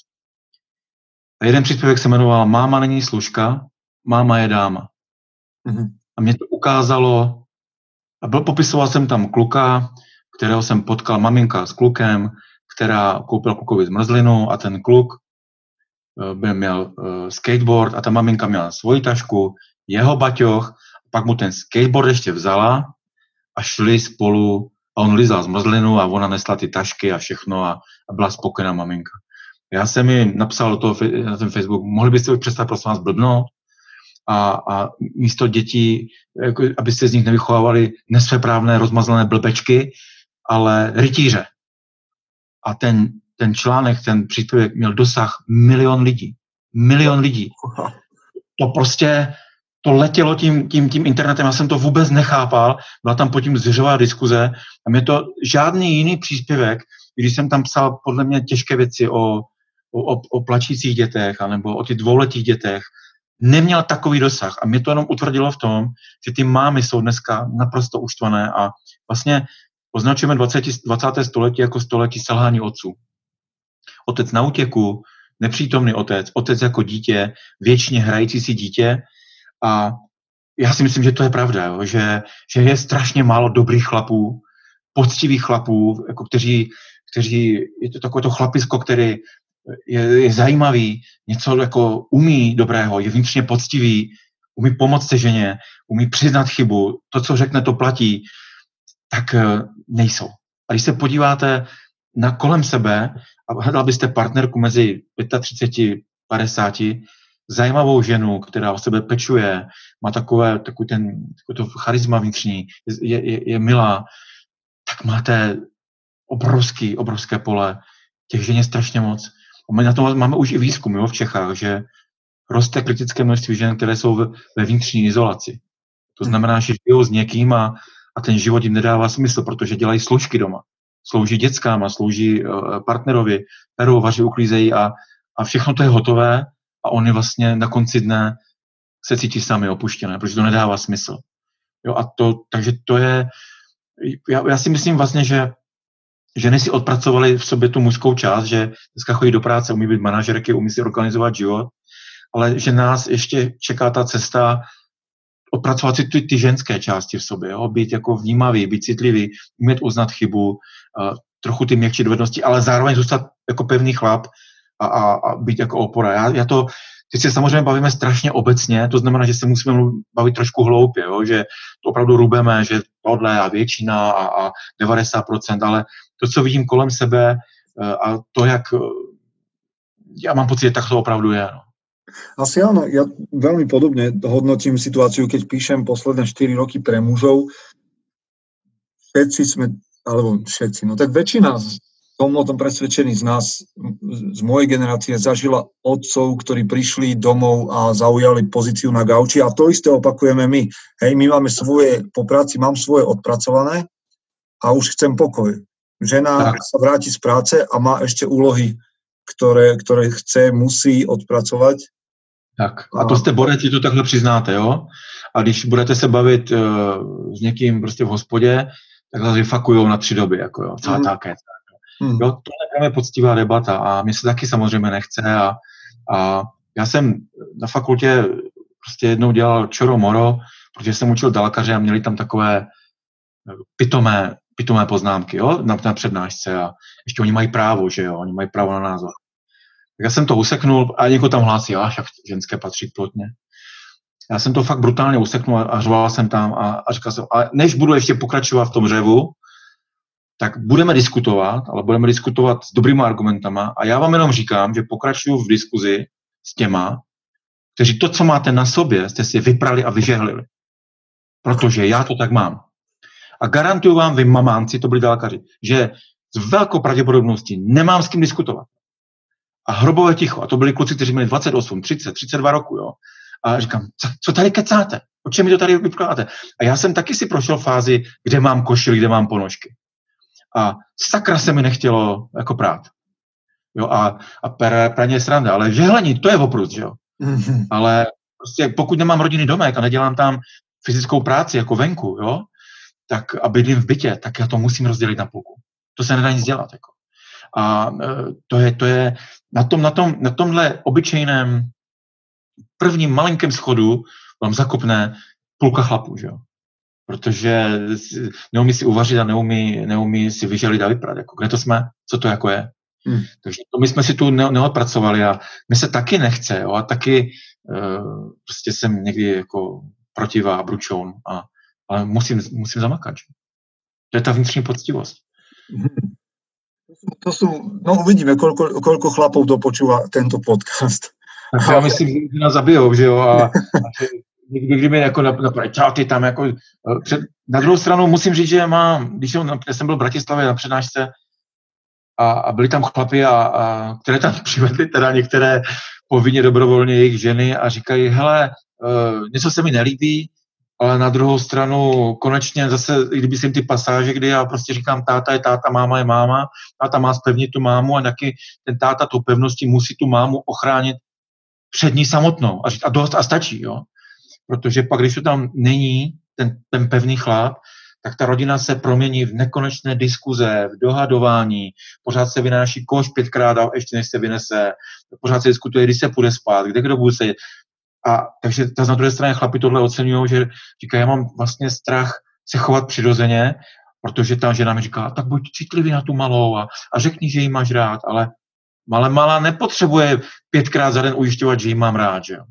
A jeden příspěvek se jmenoval Máma není služka, máma je dáma. Mm-hmm. A mě to ukázalo, a byl, popisoval jsem tam kluka, kterého jsem potkal, maminka s klukem, která koupila klukovi zmrzlinu a ten kluk eh, by měl uh, skateboard a ta maminka měla svoji tašku, jeho baťoch pak mu ten skateboard ještě vzala a šli spolu a on lizal zmrzlinu a ona nesla ty tašky a všechno a, a byla spokojená maminka. Já jsem mi napsal to na ten Facebook, mohli byste si představit, prosím vás, blbnout a, a místo dětí, jako, abyste z nich nevychovávali nesvéprávné rozmazlené blbečky, ale rytíře. A ten ten článek, ten příspěvek měl dosah milion lidí. Milion lidí. To prostě, to letělo tím, tím, tím internetem, já jsem to vůbec nechápal, byla tam potom zřová diskuze a mě to žádný jiný příspěvek, když jsem tam psal podle mě těžké věci o, o, o plačících dětech anebo o těch dvouletých dětech, neměl takový dosah. A mě to jenom utvrdilo v tom, že ty mámy jsou dneska naprosto uštvané a vlastně označujeme 20. 20. století jako století selhání otců. Otec na útěku, nepřítomný otec, otec jako dítě, věčně hrající si dítě a já si myslím, že to je pravda, jo? Že, že je strašně málo dobrých chlapů, poctivých chlapů, jako kteří, kteří, je to takové to chlapisko, který je, je zajímavý, něco jako umí dobrého, je vnitřně poctivý, umí pomoct se ženě, umí přiznat chybu, to, co řekne, to platí, tak eh, nejsou. A když se podíváte na kolem sebe a hledal byste partnerku mezi 35 50, zajímavou ženu, která o sebe pečuje, má takové, takový ten, takový to charisma vnitřní, je, je, je milá, tak máte obrovský, obrovské pole. Těch žen je strašně moc. A my na to máme už i výzkum jo, v Čechách, že roste kritické množství žen, které jsou ve, ve vnitřní izolaci. To znamená, že žijou s někým a, a ten život jim nedává smysl, protože dělají služky doma. Slouží dětskám a slouží uh, partnerovi, perou, vaří, uklízejí a, a všechno to je hotové a oni vlastně na konci dne se cítí sami opuštěné, protože to nedává smysl. Jo, a to, takže to je, já, já si myslím vlastně, že ženy si odpracovaly v sobě tu mužskou část, že dneska chodí do práce, umí být manažerky, umí si organizovat život, ale že nás ještě čeká ta cesta odpracovat si ty, ty ženské části v sobě, jo? být jako vnímavý, být citlivý, umět uznat chybu, uh, trochu ty měkčí dovednosti, ale zároveň zůstat jako pevný chlap a, a, a být jako opora. Já, já to, teď se samozřejmě bavíme strašně obecně, to znamená, že se musíme bavit trošku hloupě, jo? že to opravdu rubeme, že tohle a většina a, a 90%, ale to, co vidím kolem sebe eh, a to, jak eh, já mám pocit, že tak to opravdu je. No. Asi áno, ja veľmi podobne hodnotím situáciu, keď píšem posledné 4 roky pre mužov. Všetci sme, alebo všetci, no tak väčšina, som o tom presvedčený z nás, z mojej generácie, zažila otcov, ktorí prišli domov a zaujali pozíciu na gauči a to isté opakujeme my. Hej, my máme svoje, po práci mám svoje odpracované a už chcem pokoj. Žena tak. sa vráti z práce a má ešte úlohy, ktoré, ktoré chce, musí odpracovať. Tak a to jste borec, to takhle přiznáte, jo? A když budete se bavit uh, s někým prostě v hospodě, tak vás vyfakujou na tři doby, jako jo, celá mm. také. Mm. Jo, to je poctivá debata a mě se taky samozřejmě nechce a, a já jsem na fakultě prostě jednou dělal čoro moro, protože jsem učil dalkaře a měli tam takové pitomé pitomé poznámky jo, na, na přednášce a ještě oni mají právo, že jo, oni mají právo na názor. Tak já jsem to useknul a někdo tam hlásí, a však ženské patří plotně. Já jsem to fakt brutálně useknul a, a řval jsem tam a, a říkal jsem, a než budu ještě pokračovat v tom řevu, tak budeme diskutovat, ale budeme diskutovat s dobrými argumentama a já vám jenom říkám, že pokračuju v diskuzi s těma, kteří to, co máte na sobě, jste si vyprali a vyžehlili. Protože já to tak mám. A garantuju vám, vy mamánci, to byli dálkaři, že s velkou pravděpodobností nemám s kým diskutovat. A hrobové ticho. A to byli kluci, kteří měli 28, 30, 32 roku. Jo. A říkám, co, co tady kecáte? O čem mi to tady vypláte? A já jsem taky si prošel fázi, kde mám košily, kde mám ponožky. A sakra se mi nechtělo jako prát. Jo, a, a per, praně je sranda, ale žehlení, to je oprut, jo. Mm-hmm. Ale prostě pokud nemám rodinný domek a nedělám tam fyzickou práci jako venku, jo, tak a bydlím v bytě, tak já to musím rozdělit na půlku. To se nedá nic dělat. Jako. A e, to je, to je na, tom, na, tom, na tomhle obyčejném prvním malinkém schodu vám zakopne půlka chlapů, že jo? Protože neumí si uvařit a neumí, neumí si vyželit a vyprat. Jako, kde to jsme? Co to jako je? Hmm. Takže to my jsme si tu ne, neodpracovali a my se taky nechce, jo? a taky uh, prostě jsem někdy jako protivá bručoun a ale musím, musím zamakat. To je ta vnitřní poctivost. To sú, no uvidíme, koľko, koľko chlapov dopočúva tento podcast. Tak já myslím, že nás zabijou, že jo, a, a někdy, kdyby jako čau, ty tam jako, eh, před, na druhou stranu musím říct, že mám, když jsem, já jsem byl v Bratislavě na přednášce, a, a byli tam chlapi, a, a, které tam přivedli teda některé povinně dobrovolně jejich ženy a říkají, hele, uh, něco se mi nelíbí, ale na druhou stranu konečně zase, kdyby jsem ty pasáže, kdy já prostě říkám, táta je táta, máma je máma, táta má spevnit tu mámu a taky ten táta tou pevností musí tu mámu ochránit před ní samotnou a, říct, a dost a stačí, jo. Protože pak, když to tam není, ten, ten pevný chlap, tak ta rodina se promění v nekonečné diskuze, v dohadování, pořád se vynáší koš pětkrát a ještě než se vynese, pořád se diskutuje, kdy se půjde spát, kde kdo bude sedět. A takže ta na druhé straně chlapi tohle oceňují, že říkají, já mám vlastně strach se chovat přirozeně, protože ta žena mi říká, tak buď citlivý na tu malou a, a řekni, že ji máš rád, ale ale malá nepotřebuje pětkrát za den ujišťovat, že ji mám rád, že jo.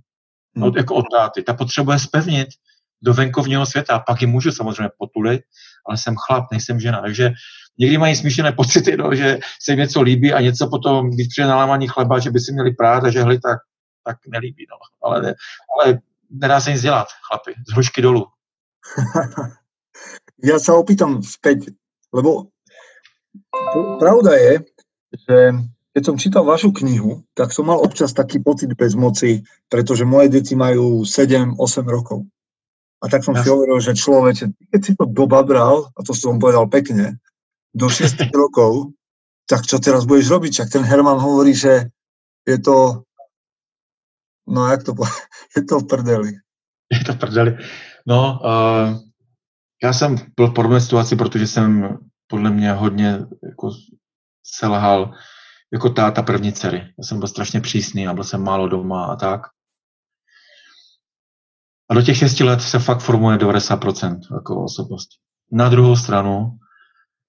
No, hmm. jako od táty. Ta potřebuje spevnit do venkovního světa. Pak ji můžu samozřejmě potulit, ale jsem chlap, nejsem žena. Takže někdy mají smíšené pocity, no, že se jim něco líbí a něco potom, když přijde na lámaní chleba, že by si měli prát a že hli, tak, tak nelíbí. No. Ale, ale nedá se nic dělat, chlapi. Z hrušky dolů. ja sa opýtam späť, lebo pravda je, že keď som čítal vašu knihu, tak som mal občas taký pocit bezmoci, pretože moje deti majú 7-8 rokov. A tak som si hovoril, že človek, keď si to dobabral, a to som povedal pekne, do 6 rokov, tak čo teraz budeš robiť? Čak ten Herman hovorí, že je to, no jak to je to v prdeli. Je to v prdeli. No, uh, já jsem byl v podobné situaci, protože jsem podle mě hodně jako selhal jako táta první dcery. Já jsem byl strašně přísný a byl jsem málo doma a tak. A do těch šesti let se fakt formuje 90% jako osobnosti. Na druhou stranu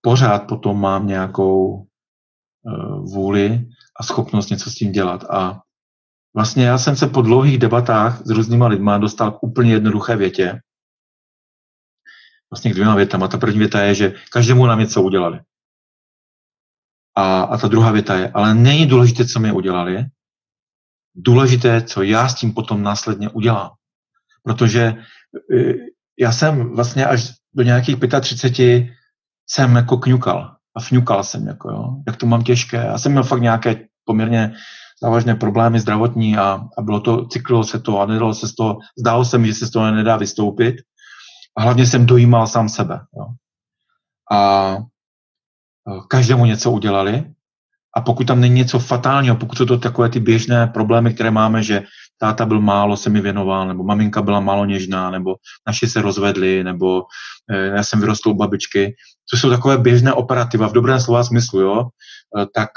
pořád potom mám nějakou uh, vůli a schopnost něco s tím dělat. A vlastně já jsem se po dlouhých debatách s různýma lidma dostal k úplně jednoduché větě. Vlastně k dvěma větama. Ta první věta je, že každému nám něco udělali. A, a ta druhá věta je, ale není důležité, co mi udělali, důležité, co já s tím potom následně udělám. Protože e, já jsem vlastně až do nějakých 35 jsem jako kňukal a fňukal jsem, jako jo, jak to mám těžké. Já jsem měl fakt nějaké poměrně závažné problémy zdravotní a, a bylo to, cyklilo se to a nedalo se z toho, zdálo se mi, že se z toho nedá vystoupit. A hlavně jsem dojímal sám sebe. Jo. A Eh, každému něco udělali a pokud tam není něco fatálního, pokud jsou to takové ty běžné problémy, které máme, že táta byl málo, se mi věnoval, nebo maminka byla málo něžná, nebo naši se rozvedli, nebo eh, já jsem vyrostl u babičky, to jsou takové běžné operativa v dobrém slova smyslu, jo, eh, tak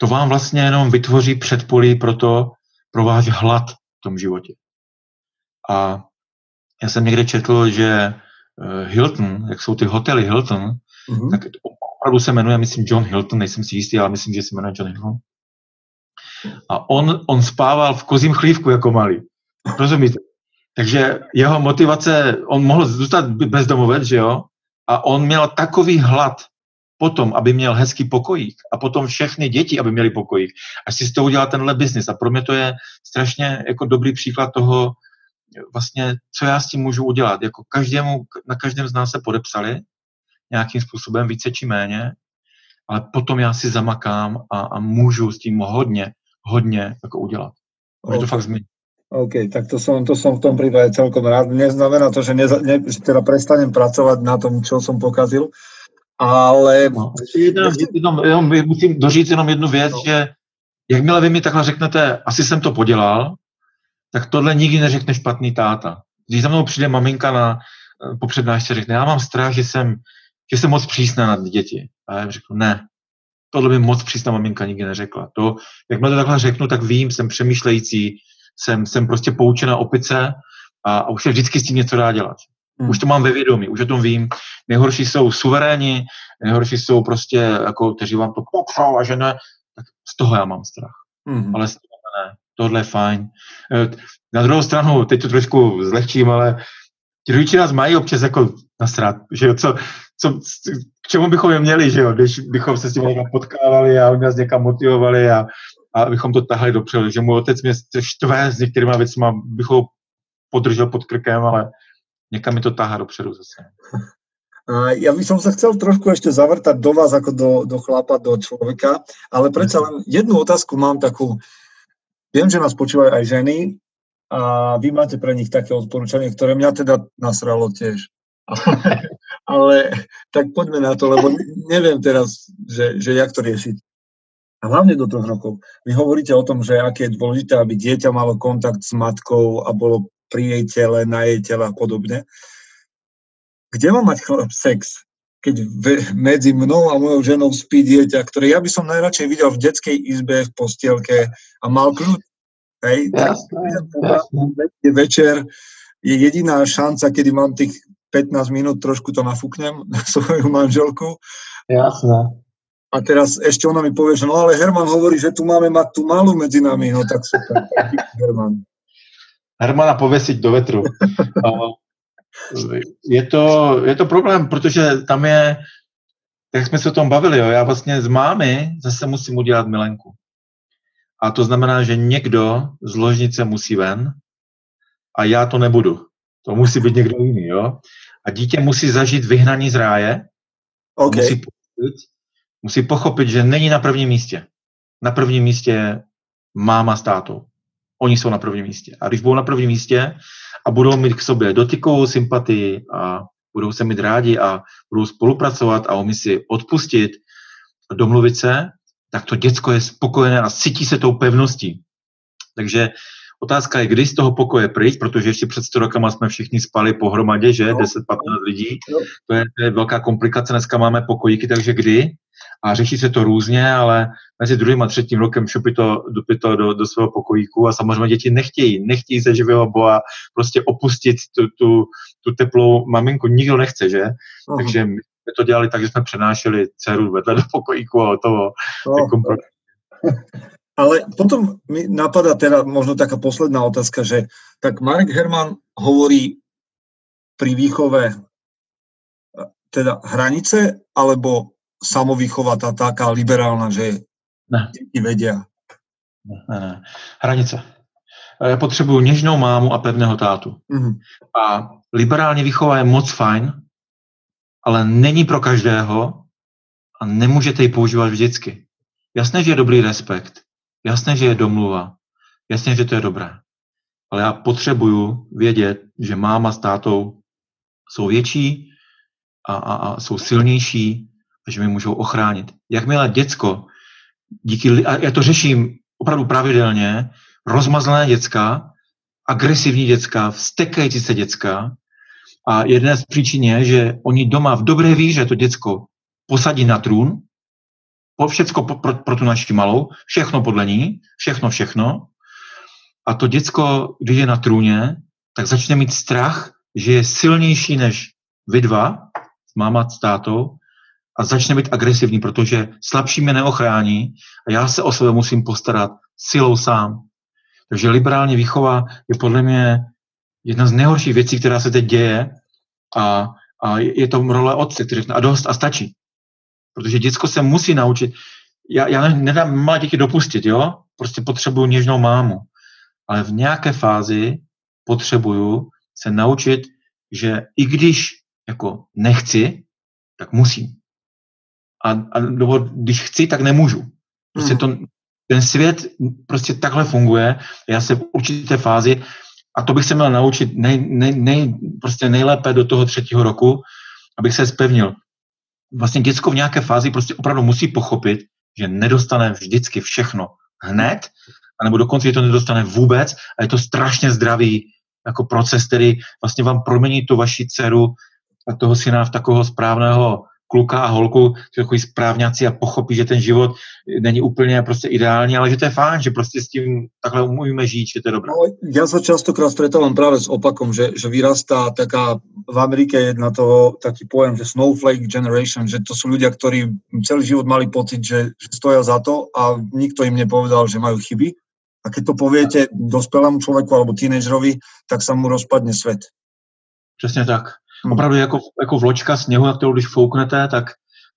to vám vlastně jenom vytvoří předpolí pro to, pro váš hlad v tom životě. A já jsem někde četl, že Hilton, jak jsou ty hotely Hilton, mm-hmm. tak opravdu se jmenuje, myslím, John Hilton, nejsem si jistý, ale myslím, že se jmenuje John Hilton. A on, on spával v kozím chlívku jako malý. Rozumíte? Takže jeho motivace, on mohl zůstat bezdomovec, že jo? A on měl takový hlad potom, aby měl hezký pokojík a potom všechny děti, aby měli pokojík. Až si z toho udělal tenhle biznis. A pro mě to je strašně jako dobrý příklad toho, vlastně, co já s tím můžu udělat. Jako každému, na každém z nás se podepsali nějakým způsobem, více či méně, ale potom já si zamakám a, a můžu s tím hodně, hodně jako udělat. Může okay. to fakt změnit. OK, tak to som, to som v tom prípade celkom rád. Neznamená to, že, neza, ne, že teda prestanem pracovať na tom, čo som pokazil, ale... No, jedna, jenom, jenom, musím dožít jenom jednu věc, no. že jakmile vy mi takhle řeknete, asi jsem to podělal, tak tohle nikdy neřekne špatný táta. Když za mnou přijde maminka na, po přednášce, řekne, já mám strach, že jsem že jsem moc přísná na děti. A já jim řeknu, ne, tohle by moc přísná maminka nikdy neřekla. To, jak to takhle řeknu, tak vím, jsem přemýšlející, jsem, jsem prostě poučená opice a, a už se vždycky s tím něco dá dělat. Hmm. Už to mám ve vědomí, už o tom vím. Nejhorší jsou suveréni, nejhorší jsou prostě, jako, kteří vám to popřou a že ne, tak z toho já mám strach. Hmm. Ale z toho ne, tohle je fajn. E, na druhou stranu, teď to trošku zlehčím, ale ti rodiče nás mají občas jako nasrat, že jo, co, co, k čemu bychom je měli, že jo, když bychom se s tím někam potkávali a oni nás někam motivovali a, a bychom to tahali dopředu, že můj otec mě štve s některýma věcmi, bych ho podržel pod krkem, ale někam mi to tahá dopředu zase. Ja by som sa chcel trošku ešte zavrtať do vás ako do, do chlapa, do človeka, ale predsa len jednu otázku mám takú. Viem, že nás počúvajú aj ženy a vy máte pre nich také odporúčanie, ktoré mňa teda nasralo tiež. Ale, ale tak poďme na to, lebo neviem teraz, že, že jak to riešiť. A hlavne do troch rokov. Vy hovoríte o tom, že aké je dôležité, aby dieťa malo kontakt s matkou a bolo pri jej tele, na jej tele a podobne kde má mať chlap sex, keď ve, medzi mnou a mojou ženou spí dieťa, ktoré ja by som najradšej videl v detskej izbe, v postielke a mal kľud. Hej, je večer, je jediná šanca, kedy mám tých 15 minút, trošku to nafúknem na svoju manželku. Jasné. A teraz ešte ona mi povie, že no ale Herman hovorí, že tu máme mať tú malú medzi nami, no tak super. Herman. Hermana povesiť do vetru. je to, je to problém, protože tam je, jak jsme se o tom bavili, jo, já vlastně z mámy zase musím udělat milenku. A to znamená, že někdo z ložnice musí ven a já to nebudu. To musí být někdo jiný, jo. A dítě musí zažít vyhnaní z ráje, okay. musí, pochopit, musí pochopit, že není na prvním místě. Na prvním místě je máma s tátou. Oni jsou na prvním místě. A když budou na prvním místě, a budou mít k sobě dotykovou sympatii a budou se mít rádi a budou spolupracovat a umí si odpustit, domluvit se, tak to děcko je spokojené a cítí se tou pevností. Takže otázka je, kdy z toho pokoje pryč, protože ještě před 100 rokama jsme všichni spali pohromadě, že? 10-15 lidí. To je, to je velká komplikace, dneska máme pokojíky, takže kdy? a řeší se to různě, ale mezi druhým a třetím rokem šupí to, dupí to do, do svého pokojíku a samozřejmě děti nechtějí, nechtějí ze živého boha prostě opustit tu, tu, tu teplou maminku, nikdo nechce, že? Uh-huh. Takže my jsme to dělali tak, že jsme přenášeli dceru vedle do pokojíku a toho. Uh-huh. Ale potom mi napadá teda možno taká posledná otázka, že tak Marek Herman hovorí pri výchove teda hranice, alebo samovýchova tá taká liberálna, že ne. děti vedia. Ne, ne, ne. Hranice. Já potřebuju něžnou mámu a pevného tátu. Mm-hmm. A liberální výchova je moc fajn, ale není pro každého a nemůžete ji používat vždycky. Jasné, že je dobrý respekt, jasné, že je domluva, jasně, že to je dobré. Ale já potřebuju vědět, že máma s tátou jsou větší a, a, a jsou silnější že mě můžou ochránit. Jakmile děcko, díky, a já to řeším opravdu pravidelně, rozmazlené děcka, agresivní děcka, vstekající se děcka, a jedna z příčin je, že oni doma v dobré víře to děcko posadí na trůn, po všecko pro, pro tu naši malou, všechno podle ní, všechno, všechno. A to děcko, když je na trůně, tak začne mít strach, že je silnější než vy dva, máma, s tátou, a začne být agresivní, protože slabší mě neochrání a já se o sebe musím postarat silou sám. Takže liberální výchova je podle mě jedna z nejhorších věcí, která se teď děje a, a je to role otce, který řekne a dost a stačí. Protože děcko se musí naučit. Já, já nedám malé děti dopustit, jo? Prostě potřebuju něžnou mámu. Ale v nějaké fázi potřebuju se naučit, že i když jako nechci, tak musím a, a nebo když chci, tak nemůžu. Prostě hmm. to, ten svět prostě takhle funguje. Já se v určité fázi, a to bych se měl naučit nej, nej, nej, prostě nejlépe do toho třetího roku, abych se spevnil. Vlastně děcko v nějaké fázi prostě opravdu musí pochopit, že nedostane vždycky všechno hned, anebo dokonce, že to nedostane vůbec a je to strašně zdravý jako proces, který vlastně vám promění tu vaši dceru a toho syna v takového správného kluka a holku, takový správňáci a pochopí, že ten život není úplně prostě ideální, ale že to je fajn, že prostě s tím takhle umíme žít, že to je dobré. No, ja sa častokrát stretávam práve s opakom, že, že vyrastá taká, v Amerike je na to taký pojem, že snowflake generation, že to sú ľudia, ktorí celý život mali pocit, že, že stoja za to a nikto im nepovedal, že majú chyby. A keď to poviete dospelému človeku alebo tínežerovi, tak sa mu rozpadne svet. Přesně tak. Hmm. Opravdu jako, jako vločka sněhu, na kterou když fouknete, tak,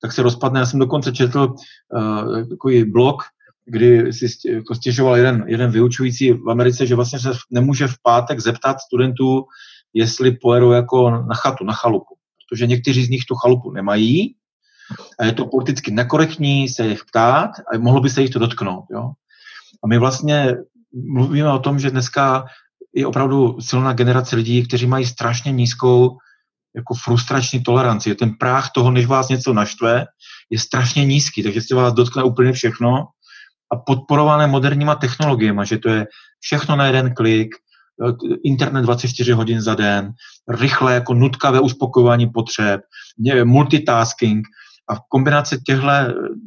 tak se rozpadne. Já jsem dokonce četl uh, takový blog, kdy si jako stěžoval jeden, jeden vyučující v Americe, že vlastně se nemůže v pátek zeptat studentů, jestli pojedou jako na chatu, na chalupu. protože někteří z nich tu chalupu nemají a je to politicky nekorektní se jich ptát a mohlo by se jich to dotknout. Jo? A my vlastně mluvíme o tom, že dneska je opravdu silná generace lidí, kteří mají strašně nízkou jako frustrační toleranci. Ten práh toho, než vás něco naštve, je strašně nízký, takže se vás dotkne úplně všechno a podporované moderníma technologiemi, že to je všechno na jeden klik, internet 24 hodin za den, rychle jako nutkavé uspokojování potřeb, multitasking a kombinace těchto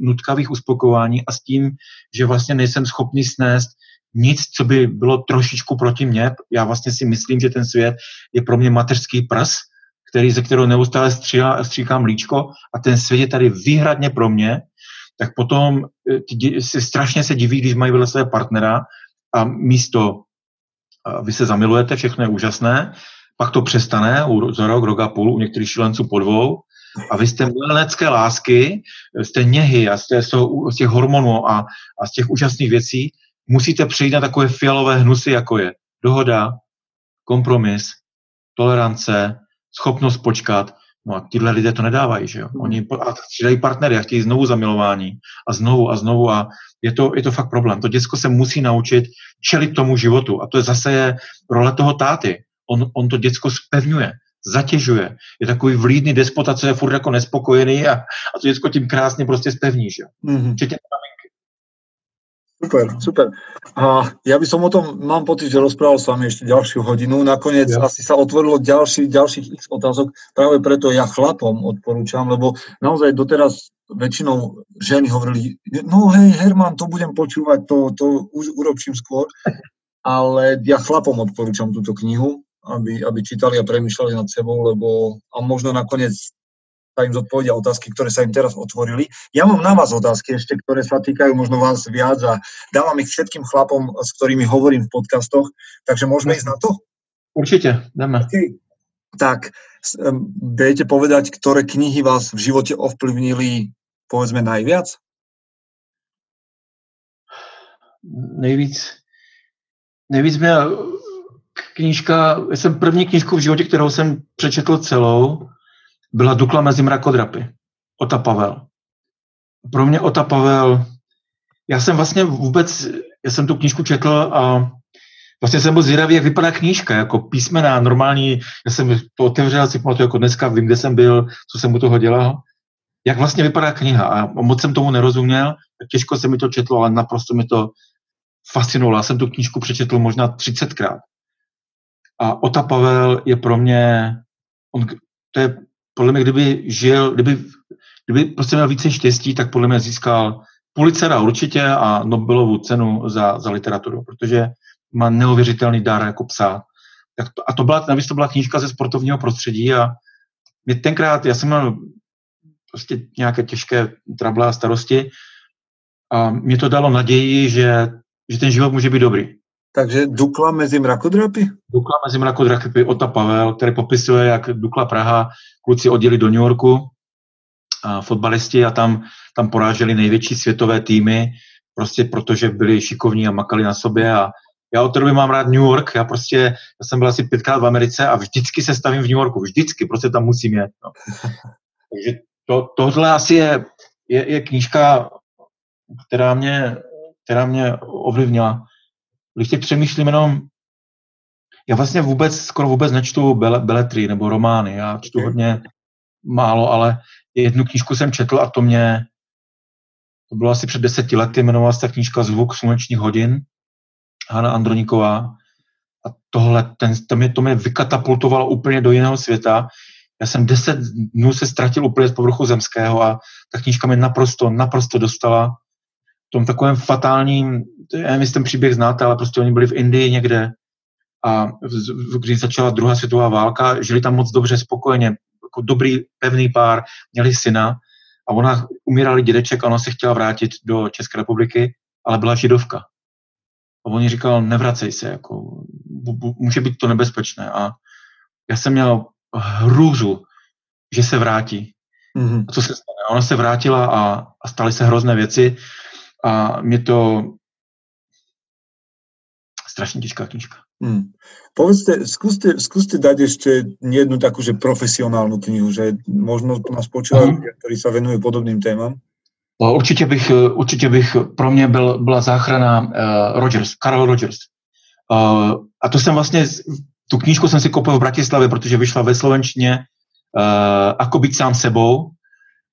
nutkavých uspokojování a s tím, že vlastně nejsem schopný snést nic, co by bylo trošičku proti mně. Já vlastně si myslím, že ten svět je pro mě mateřský prs, který, ze kterého neustále stříhá, stříkám mlíčko a ten svět je tady výhradně pro mě, tak potom eh, si strašně se diví, když mají vedle své partnera a místo vy se zamilujete, všechno je úžasné, pak to přestane za rok, rok a půl, u některých šilenců po dvou, a vy té milenecké lásky, z té něhy a z, té, z těch hormonů a, a z těch úžasných věcí musíte přejít na takové fialové hnusy, jako je dohoda, kompromis, tolerance, schopnost počkat. No a tyhle lidé to nedávají, že jo? Hmm. Oni střídají partnery a chtějí znovu zamilování a znovu a znovu a je to, je to fakt problém. To děcko se musí naučit čelit tomu životu a to je zase je role toho táty. On, on to děcko spevňuje, zatěžuje. Je takový vlídný despota, co je furt jako nespokojený a, a to děcko tím krásně prostě spevní, že jo? Mm-hmm. Super, super. A ja by som o tom, mám pocit, že rozprával s vami ešte ďalšiu hodinu. Nakoniec ja. asi sa otvorilo ďalší, ďalších x otázok. Práve preto ja chlapom odporúčam, lebo naozaj doteraz väčšinou ženy hovorili, no hej, Herman, to budem počúvať, to, to už urobčím skôr. Ale ja chlapom odporúčam túto knihu, aby, aby čítali a premyšľali nad sebou, lebo a možno nakoniec sa im zodpovedia otázky, ktoré sa im teraz otvorili. Ja mám na vás otázky ešte, ktoré sa týkajú možno vás viac a dávam ich všetkým chlapom, s ktorými hovorím v podcastoch, takže môžeme ísť na to? Určite, dáme. Okay. Tak, viete povedať, ktoré knihy vás v živote ovplyvnili, povedzme, najviac? Nejvíc, nejvíc mě knížka, jsem první knížku v životě, kterou jsem přečetl celou, byla Dukla mezi mrakodrapy. Ota Pavel. Pro mě Ota Pavel, já jsem vlastně vůbec, já jsem tu knížku četl a vlastně jsem byl zvědavý, jak vypadá knížka, jako písmena, normální, já jsem to otevřel, si pamatuju jako dneska, vím, kde jsem byl, co jsem u toho dělal, jak vlastně vypadá kniha a moc jsem tomu nerozuměl, těžko se mi to četlo, ale naprosto mi to fascinovalo. Já jsem tu knížku přečetl možná 30krát. A Ota Pavel je pro mě, on, to je podle mě, kdyby žil, kdyby, kdyby prostě měl více štěstí, tak podle mě získal Pulitzera určitě a Nobelovu cenu za, za literaturu, protože má neuvěřitelný dar jako psát. Tak to, a to byla, navíc to byla knížka ze sportovního prostředí a mě tenkrát, já jsem měl prostě nějaké těžké trable a starosti a mě to dalo naději, že, že ten život může být dobrý. Takže Dukla mezi mrakodrapy? Dukla mezi mrakodrapy, Ota Pavel, který popisuje, jak Dukla Praha kluci odjeli do New Yorku, a fotbalisti a tam, tam poráželi největší světové týmy, prostě protože byli šikovní a makali na sobě a já od té doby mám rád New York, já prostě, já jsem byl asi pětkrát v Americe a vždycky se stavím v New Yorku, vždycky, prostě tam musím jet. No. Takže to, tohle asi je, je, je knížka, která mě, která mě ovlivnila. Když teď přemýšlím jenom, já vlastně vůbec, skoro vůbec nečtu bele, beletry nebo romány, já čtu okay. hodně málo, ale jednu knížku jsem četl a to mě, to bylo asi před deseti lety, jmenovala se ta knížka Zvuk slunečních hodin, Hanna Androníková. A tohle, ten, to, mě, to mě vykatapultovalo úplně do jiného světa. Já jsem deset dnů se ztratil úplně z povrchu zemského a ta knížka mě naprosto, naprosto dostala tom takovém fatálním, já nevím, jestli ten příběh znáte, ale prostě oni byli v Indii někde a když začala druhá světová válka, žili tam moc dobře, spokojeně, jako dobrý, pevný pár, měli syna a ona umírali dědeček a ona se chtěla vrátit do České republiky, ale byla židovka. A on jí říkal, nevracej se, jako, může být to nebezpečné. A já jsem měl hrůzu, že se vrátí. Mm-hmm. A co se stane? Ona se vrátila a, a staly se hrozné věci a mě to strašně těžká knížka. Hmm. Povedzte, skúste, skúste dať ešte jednu takú, že profesionálnu knihu, že možno nás počúvajú Mhm. ľudia, ktorí sa venujú podobným témam. No, Určitě bych, eh, určitě bych, pro mě byl, byla záchrana uh, Rogers, Carl Rogers. Uh, a to jsem vlastně, tu knížku jsem si koupil v Bratislavě, protože vyšla ve slovenštině uh, Ako být sám sebou.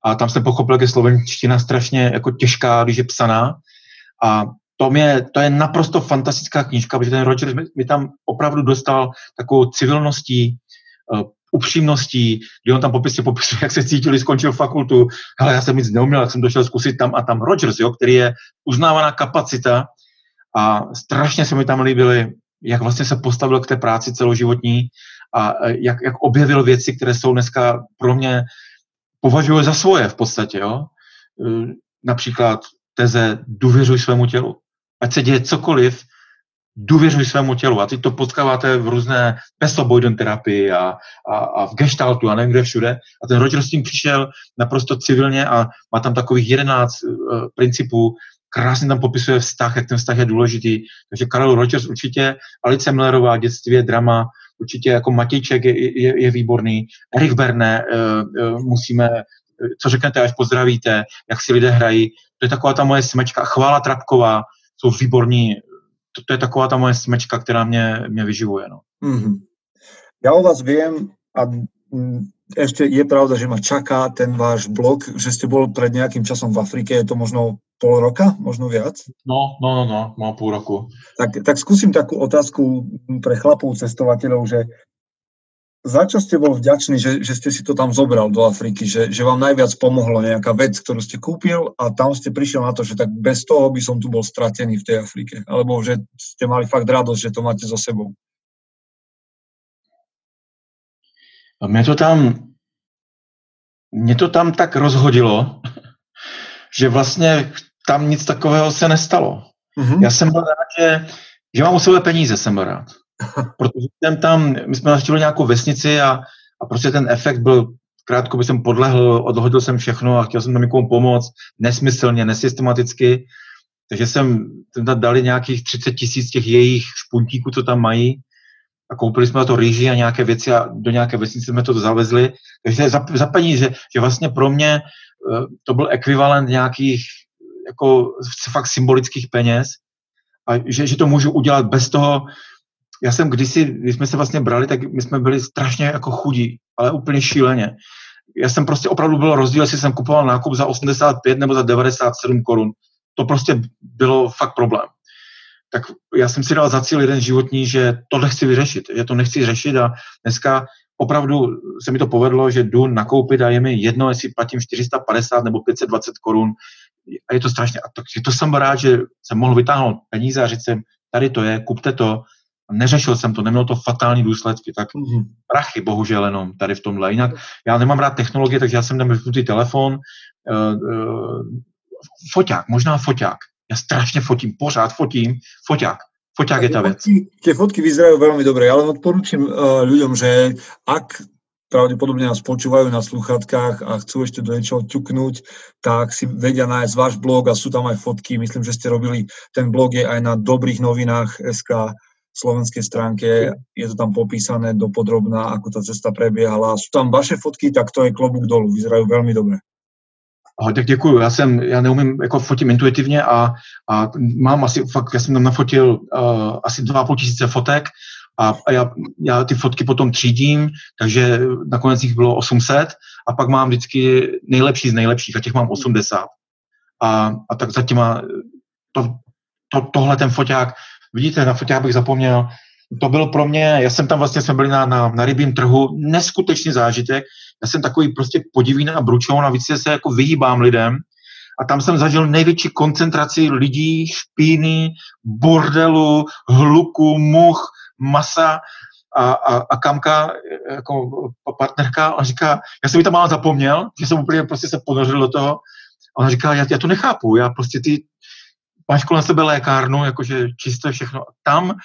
A tam jsem pochopil, je slovenština strašně jako těžká, když je psaná. A to, mě, to je naprosto fantastická knížka, protože ten Rogers mi, mi tam opravdu dostal takovou civilností, uh, upřímností, kdy on tam popisně popisuje, jak se cítili, skončil fakultu, ale já jsem nic neuměl, jak jsem došel zkusit tam a tam Rogers, jo, který je uznávaná kapacita a strašně se mi tam líbily, jak vlastně se postavil k té práci celoživotní a eh, jak, jak objevil věci, které jsou dneska pro mě považuje za svoje v podstatě, jo. Eh, Například teze důvěřuj svému tělu. Ať se děje cokoliv, důvěřuj svému tělu. A teď to potkáváte v různé pesoboidon terapii a, a, a v gestaltu a nevím kde všude. A ten Roger s tím přišel naprosto civilně a má tam takových 11 uh, principů, krásně tam popisuje vztah, jak ten vztah je důležitý. Takže Karel Rogers určitě, Alice Millerová, dětství, drama, určitě jako Matějček je, je, je výborný, Erik Berne, uh, uh, musíme, co řeknete, až pozdravíte, jak si lidé hrají. To je taková ta moje smečka. Chvála Trapková, jsou výborní. To, to je taková ta moje smečka, která mě, mě vyživuje. No. Mm-hmm. Ja o vás viem a mm, ešte je pravda, že ma čaká ten váš blog, že ste bol pred nejakým časom v Afrike, je to možno pol roka, možno viac. No, no, no, no, má půl roku. Tak, tak skúsim takú otázku pre chlapov cestovateľov, že za čo ste bol vďačný, že, že ste si to tam zobral do Afriky, že, že vám najviac pomohlo nejaká vec, ktorú ste kúpil a tam ste prišiel na to, že tak bez toho by som tu bol stratený v tej Afrike, alebo že ste mali fakt radosť, že to máte so sebou. A mě to tam, mě to tam tak rozhodilo, že vlastně tam nic takového se nestalo. Mm-hmm. Já jsem byl rád, že, že mám u sebe peníze, jsem byl rád. Protože jsem tam, my jsme navštívili nějakou vesnici a, a prostě ten efekt byl, krátko by jsem podlehl, odhodil jsem všechno a chtěl jsem tam někomu pomoct, nesmyslně, nesystematicky. Takže jsem, jsem tam dali nějakých 30 tisíc těch jejich špuntíků, co tam mají a koupili jsme na to rýži a nějaké věci a do nějaké vesnice jsme to zavezli. Takže za, za peníze, že vlastně pro mě eh, to byl ekvivalent nějakých jako fakt symbolických peněz a že, že to můžu udělat bez toho, já jsem kdysi, když jsme se vlastně brali, tak my jsme byli strašně jako chudí, ale úplně šíleně. Já jsem prostě opravdu byl rozdíl, jestli jsem kupoval nákup za 85 nebo za 97 korun. To prostě bylo fakt problém. Tak já jsem si dal za cíl jeden životní, že to nechci vyřešit, že to nechci řešit a dneska opravdu se mi to povedlo, že jdu nakoupit a je mi jedno, jestli platím 450 nebo 520 korun a je to strašně, a to, to jsem byl rád, že jsem mohl vytáhnout peníze a říct jsem, tady to je, kupte to, a neřešil jsem to, nemělo to fatální důsledky, tak Mm-hmm. prachy bohužel jenom tady v tomhle. Jinak já nemám rád technologie, takže já jsem tam vypnutý telefon, uh, uh, foťák, možná foťák. Já strašně fotím, pořád fotím, foťák. Foťák je ta věc. Fotky, tie fotky vyzerajú veľmi dobre, ale odporúčam uh, ľuďom, že ak pravdepodobne nás počúvajú na sluchatkách a chcú ešte do niečoho ťuknúť, tak si vedia nájsť váš blog a sú tam aj fotky. Myslím, že ste robili, ten blog je aj na dobrých novinách SK slovenskej stránke, je to tam popísané dopodrobná, ako tá cesta prebiehala. Sú tam vaše fotky, tak to je klobúk dolu, vyzerajú veľmi dobre. Aha, tak děkuju. Já jsem, já neumím, jako fotím intuitivně a, a mám asi, fakt, já jsem tam nafotil uh, asi dva půl tisíce fotek a, a já, já ty fotky potom třídím, takže nakonec jich bylo 800 a pak mám vždycky nejlepší z nejlepších a těch mám 80. A, a tak za těma, to, to, tohle ten foťák, vidíte, na foťák bych zapomněl, to bylo pro mě, já jsem tam vlastně, jsme byli na, na, na rybím trhu, neskutečný zážitek, já jsem takový prostě podivín a bručoun a víc se jako vyhýbám lidem a tam jsem zažil největší koncentraci lidí, špíny, bordelu, hluku, much, masa a, a, a kamka, jako partnerka, ona říká, já jsem mi tam málo zapomněl, že jsem úplně prostě se ponořil do toho, a ona říká, já, já to nechápu, já prostě ty máš kolem sebe lékárnu, jakože čisté všechno. A tam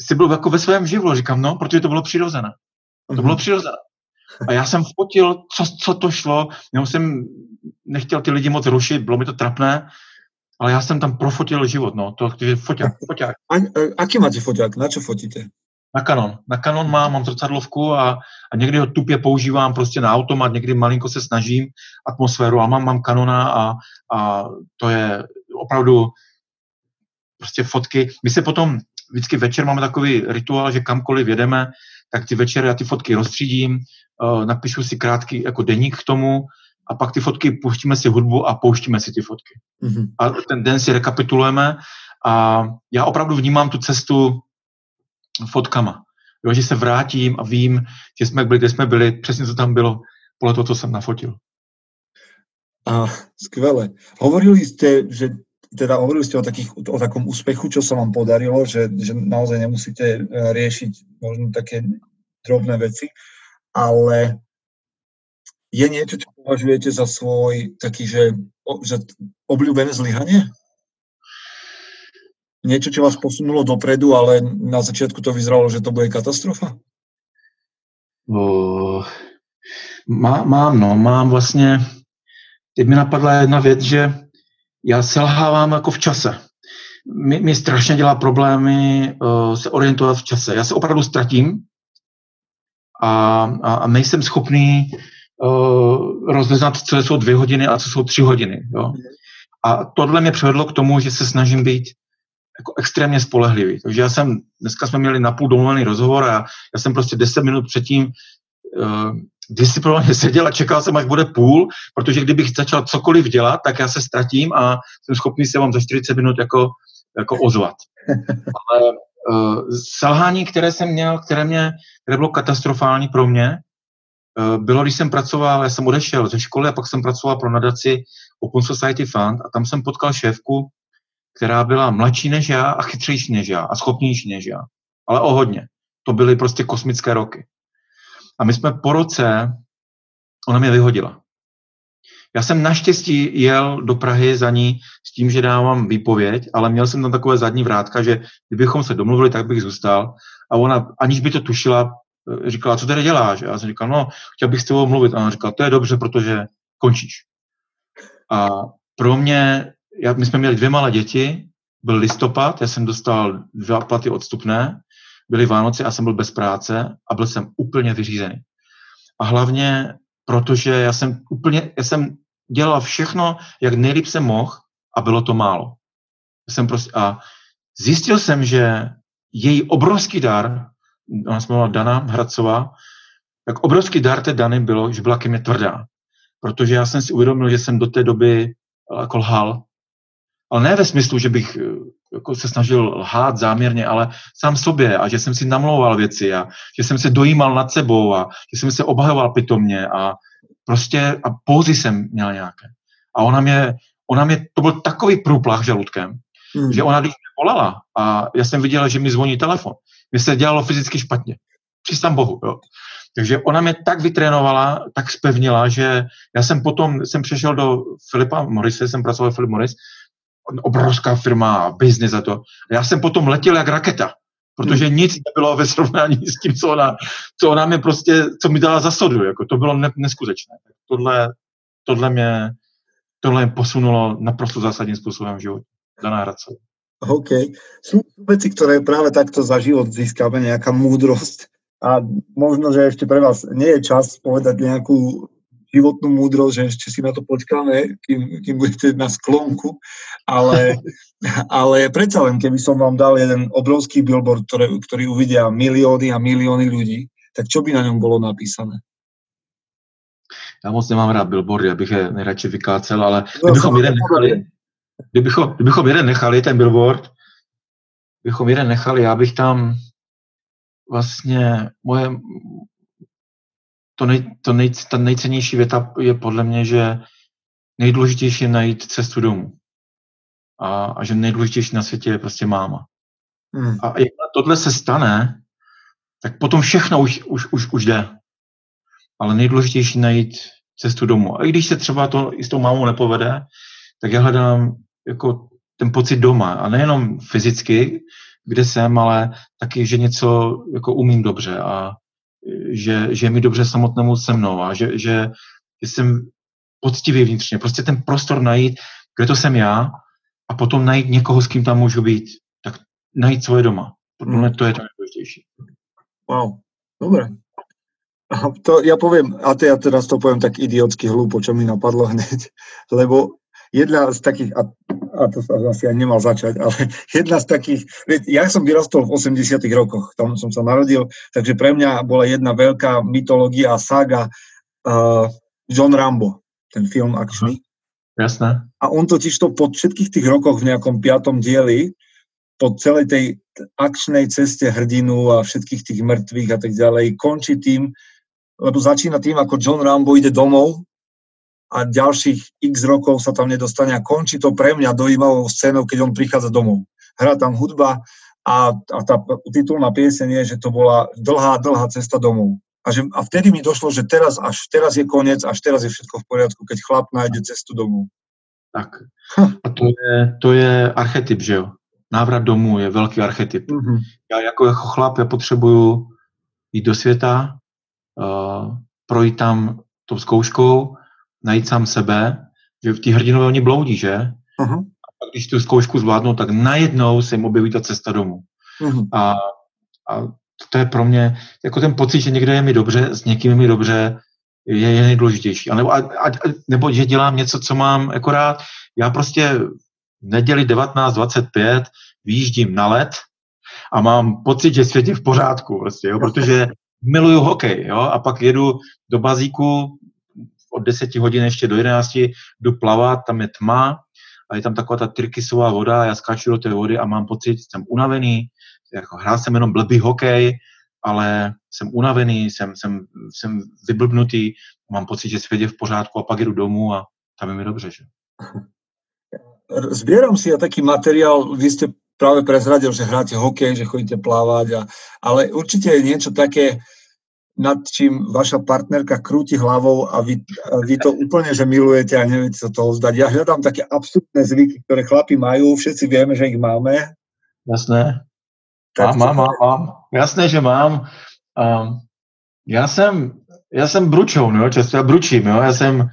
jsi byl jako ve svém živlu, říkám, no, protože to bylo přirozené. To bylo přirozené. A já jsem fotil, co, co to šlo, jenom jsem nechtěl ty lidi moc rušit, bylo mi to trapné. Ale já jsem tam profotil život, no, to je foťák, foťák. A, a, aký máte foťák? Na čo fotíte? Na Canon. Na Canon mám, mám zrcadlovku a, a někdy ho tupě používám prostě na automat, někdy malinko se snažím atmosféru a mám, mám Canona a, a to je opravdu prostě fotky. My se potom vždycky večer máme takový rituál, že kamkoliv jedeme, tak ty večery já ty fotky rozstřídím, uh, napíšu si krátký jako deník k tomu a pak ty fotky pouštíme si hudbu a pouštíme si ty fotky. Mm-hmm. A ten den si rekapitulujeme a já opravdu vnímám tu cestu fotkama. Jo, že se vrátím a vím, že jsme byli, kde jsme byli, přesně co tam bylo, podle toho, co jsem nafotil. A, skvelé. Hovorili ste, že teda hovorili ste o, takých, o takom úspechu, čo sa vám podarilo, že, že naozaj nemusíte e, riešiť možno také drobné veci, ale je niečo, čo považujete za svoj taký, že, že obľúbené zlyhanie? Niečo, čo vás posunulo dopredu, ale na začiatku to vyzeralo, že to bude katastrofa? Uh, má, mám, no, mám vlastně, teď mi napadla jedna věc, že já selhávám jako v čase. Mi, mi strašně dělá problémy uh, se orientovat v čase. Já se opravdu ztratím a, a, a nejsem schopný uh, rozeznat, co jsou dvě hodiny a co jsou tři hodiny. Jo? A tohle mě přivedlo k tomu, že se snažím být jako extrémně spolehlivý. Takže já jsem, dneska jsme měli napůl domluvený rozhovor a já jsem prostě deset minut předtím uh, disciplinovaně seděl a čekal jsem, až bude půl, protože kdybych začal cokoliv dělat, tak já se ztratím a jsem schopný se vám za 40 minut jako, jako ozvat. Ale uh, selhání, které jsem měl, které, mě, které bylo katastrofální pro mě, bylo, když jsem pracoval, já jsem odešel ze školy a pak jsem pracoval pro nadaci Open Society Fund a tam jsem potkal šéfku, která byla mladší než já a chytřejší než já a schopnější než já. Ale o hodně. To byly prostě kosmické roky. A my jsme po roce, ona mě vyhodila. Já jsem naštěstí jel do Prahy za ní s tím, že dávám výpověď, ale měl jsem tam takové zadní vrátka, že kdybychom se domluvili, tak bych zůstal. A ona, aniž by to tušila, říkala, co tady děláš? A já jsem říkal, no, chtěl bych s tebou mluvit. A ona říkala, to je dobře, protože končíš. A pro mě, já, my jsme měli dvě malé děti, byl listopad, já jsem dostal dva platy odstupné byly Vánoce a jsem byl bez práce a byl jsem úplně vyřízený. A hlavně, protože já jsem úplně, já jsem dělal všechno, jak nejlíp jsem mohl a bylo to málo. Jsem prostě, a zjistil jsem, že její obrovský dar, ona se jmenovala Dana Hradcová, tak obrovský dar té Dany bylo, že byla ke mně tvrdá. Protože já jsem si uvědomil, že jsem do té doby jako lhal. Ale ne ve smyslu, že bych jako se snažil lhát záměrně, ale sám sobě a že jsem si namlouval věci a že jsem se dojímal nad sebou a že jsem se obhajoval pitomně a prostě a pouzy jsem měl nějaké. A ona mě, ona mě, to byl takový průplach žaludkem, hmm. že ona když mě volala a já jsem viděl, že mi zvoní telefon, mě se dělalo fyzicky špatně. Přistám Bohu, jo. Takže ona mě tak vytrénovala, tak spevnila, že já jsem potom, jsem přešel do Filipa Morise, jsem pracoval v Filip Morris obrovská firma, biznis a to. A já jsem potom letěl jak raketa, protože hmm. nic nebylo ve srovnání s tím, co ona, co ona mi prostě, co mi dala za sodu, jako to bylo ne, neskutečné. Tohle, tohle mě, tohle mě posunulo naprosto zásadním způsobem v životě. Daná Hradcová. OK. Sú veci, ktoré práve takto za život získame, nejaká múdrosť. A možno, že ešte pre vás nie je čas povedať nejakú životnú múdrosť, že ešte si na to počkáme, kým, kým budete na sklonku, ale, ale predsa len, keby som vám dal jeden obrovský billboard, ktoré, ktorý uvidia milióny a milióny ľudí, tak čo by na ňom bolo napísané? Já moc nemám rád billboardy, abych je nejradši vykácel, ale no, kdybychom jeden nechali, kdybychom, kdybychom jeden nechali, ten billboard, kdybychom jeden nechali, já bych tam vlastně moje, to, nej, to nej, ta nejcennější věta je podle mě, že nejdůležitější je najít cestu domů. A, a že nejdůležitější na světě je prostě máma. Hmm. A jak tohle se stane, tak potom všechno už, už, už, už jde. Ale nejdůležitější najít cestu domů. A i když se třeba to i s tou mámou nepovede, tak já hledám jako ten pocit doma. A nejenom fyzicky, kde jsem, ale taky, že něco jako umím dobře a že, že je mi dobře samotnému se mnou a že, že, jsem poctivý vnitřně. Prostě ten prostor najít, kde to jsem já a potom najít někoho, s kým tam můžu být. Tak najít svoje doma. Podle mě to je to nejdůležitější. Wow, dobre. A to ja poviem, a to ja teraz to poviem tak idiotsky hlúpo, čo mi napadlo hneď, lebo jedna z takých, a, a to sa asi aj nemal začať, ale jedna z takých, ja som vyrastol v 80 rokoch, tam som sa narodil, takže pre mňa bola jedna veľká mytológia a saga uh, John Rambo, ten film akčný. Jasné. A on totiž to po všetkých tých rokoch v nejakom piatom dieli, po celej tej akčnej ceste hrdinu a všetkých tých mŕtvych a tak ďalej, končí tým, lebo začína tým, ako John Rambo ide domov a ďalších x rokov sa tam nedostane a končí to pre mňa dojímavou scénou, keď on prichádza domov. Hrá tam hudba a, a tá titulná pieseň je, že to bola dlhá, dlhá cesta domov. A, že, a vtedy mi došlo, že teraz, až teraz je koniec, až teraz je všetko v poriadku, keď chlap nájde cestu domov. Tak. A to je, to je archetyp, že jo? Návrat domů je velký archetyp. Mm-hmm. Já jako, jako chlap, já potřebuju jít do světa, uh, projít tam tou zkouškou, najít sám sebe, že v té hrdinové oni bloudí, že? Uh-huh. A když tu zkoušku zvládnou, tak najednou se jim objeví ta cesta domů. Uh-huh. A, a to je pro mě, jako ten pocit, že někde je mi dobře, s někým je mi dobře, je, je nejdůležitější. A nebo, a, a, nebo že dělám něco, co mám jako rád. Já prostě v neděli 19.25 výjíždím na let a mám pocit, že svět je v pořádku, prostě, jo, protože miluju hokej, jo, a pak jedu do bazíku od 10 hodin ještě do 11, jdu plavat, tam je tma a je tam taková ta tyrkysová voda, já skáču do té vody a mám pocit, že jsem unavený, jako hrál jsem jenom blbý hokej, ale jsem unavený, jsem, jsem, jsem vyblbnutý, mám pocit, že svět je v pořádku a pak jdu domů a tam je mi dobře, že? Zbieram si ja taký materiál, vy ste práve prezradil, že hráte hokej, že chodíte plávať, a, ale určite je niečo také, nad čím vaša partnerka krúti hlavou a vy, a vy to úplne, že milujete a neviete sa toho vzdať. Ja hľadám také absurdné zvyky, ktoré chlapi majú, všetci vieme, že ich máme. Jasné. Mám, mám, mám, mám. Jasné, že mám. Um, já jsem, já jsem bručou, no, často já bručím, jo, já jsem,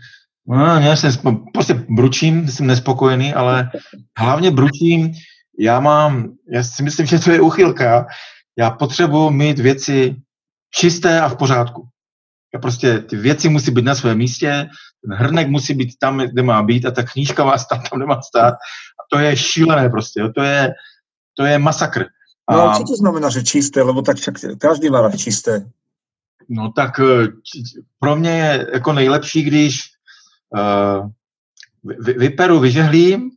no, já jsem, prostě bručím, jsem nespokojený, ale hlavně bručím, já mám, já si myslím, že to je uchylka, já potřebuji mít věci čisté a v pořádku. Já prostě ty věci musí být na svém místě, ten hrnek musí být tam, kde má být a ta knížka má stát tam, kde má stát. A to je šílené prostě, jo. to je, to je masakr. No a co to znamená, že čisté? Lebo tak však každý má rád čisté. No tak pro mě je jako nejlepší, když uh, vy, vyperu, vyžehlím,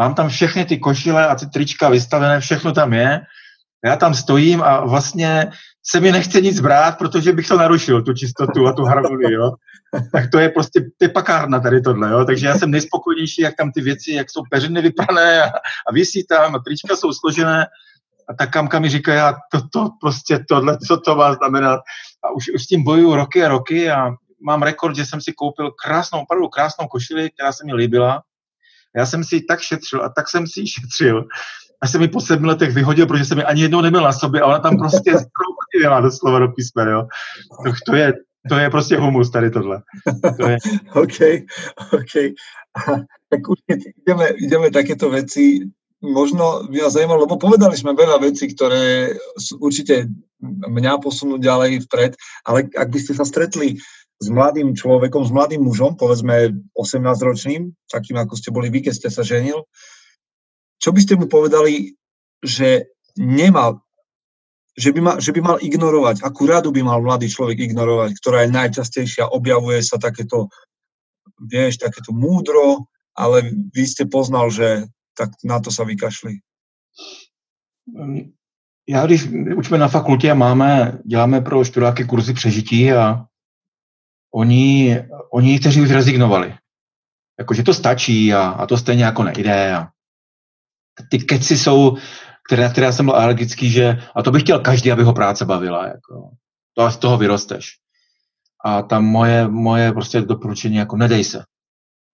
mám tam všechny ty košile a ty trička vystavené, všechno tam je. Já tam stojím a vlastně se mi nechce nic brát, protože bych to narušil, tu čistotu a tu harmonii, jo. Tak to je prostě, je pakárna tady tohle, jo. Takže já jsem nejspokojnější, jak tam ty věci, jak jsou peřiny vyprané a, a visí tam a trička jsou složené a ta kamka mi říká, já to, to prostě tohle, co to má znamenat. A už, už s tím bojuju roky a roky a mám rekord, že jsem si koupil krásnou, opravdu krásnou košili, která se mi líbila. Já jsem si ji tak šetřil a tak jsem si ji šetřil, a jsem mi po sedmi letech vyhodil, protože jsem mi ani jednou nebyl na sobě a ona tam prostě zkrouchila doslova do písmen, jo. To, to, je, to je prostě humus tady tohle. To je... OK, OK. Tak určite ideme, ideme takéto veci možno by nás zajímalo, lebo povedali sme veľa vecí, ktoré určite mňa posunú ďalej vpred, ale ak by ste sa stretli s mladým človekom, s mladým mužom, povedzme 18-ročným, takým ako ste boli vy, keď ste sa ženil, čo by ste mu povedali, že nemal, že by, mal, že by mal ignorovať, akú radu by mal mladý človek ignorovať, ktorá je najčastejšia, objavuje sa takéto, vieš, takéto múdro, ale vy ste poznal, že tak na to sa vykašli. Já když učíme na fakultě a máme, děláme pro študáky kurzy přežití a oni, oni někteří už rezignovali. Jakože to stačí a, a to stejně jako nejde a ty keci jsou, které, které já jsem byl alergický, že a to bych chtěl každý, aby ho práce bavila. Jako. To z toho vyrosteš. A tam moje, moje prostě doporučení jako nedej se.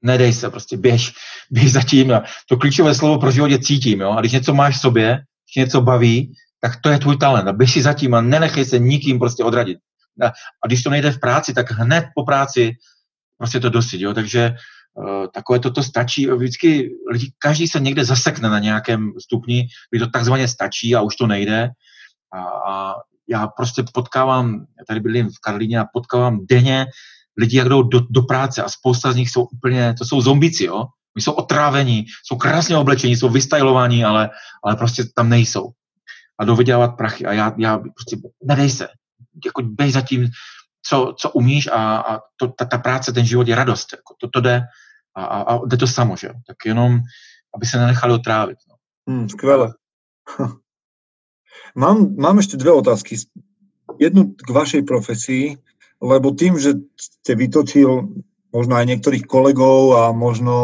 Nedej se, prostě běž, běž za tím. To klíčové slovo pro život je cítím. Jo? A když něco máš v sobě, když něco baví, tak to je tvůj talent. A běž si za tím a nenechej se nikým prostě odradit. A, a když to nejde v práci, tak hned po práci prostě to dosyť. Jo? Takže takové toto stačí. Vždycky lidi, každý se někde zasekne na nějakém stupni, kdy to takzvaně stačí a už to nejde. A, a já prostě potkávám, já tady bydlím v Karlíně a potkávám denně lidi, jak jdou do, do práce a spousta z nich jsou úplně, to jsou zombici, jo. Oni jsou otrávení, jsou krásně oblečení, jsou vystajlovaní, ale, ale prostě tam nejsou. A jdou vydělávat prachy a já, já prostě, nedej se, jako bej zatím, co, co umíš a, a to, ta, ta práce, ten život je radost, jako to, to jde a, a, a jde to samo, že Tak jenom, aby se nenechali otrávit. No. Hmm, skvěle. Mám, mám ešte dve otázky. Jednu k vašej profesii, lebo tým, že ste vytočil možno aj niektorých kolegov a možno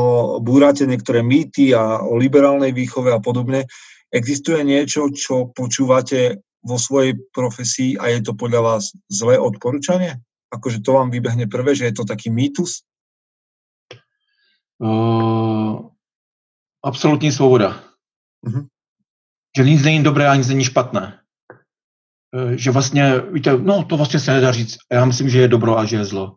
búrate niektoré mýty a o liberálnej výchove a podobne, existuje niečo, čo počúvate vo svojej profesii a je to podľa vás zlé odporúčanie? Akože to vám vybehne prvé, že je to taký mýtus? Uh, absolutní svoboda. Uh-huh že nic není dobré a nic není špatné. Že vlastně, víte, no to vlastně se nedá říct. Já myslím, že je dobro a že je zlo.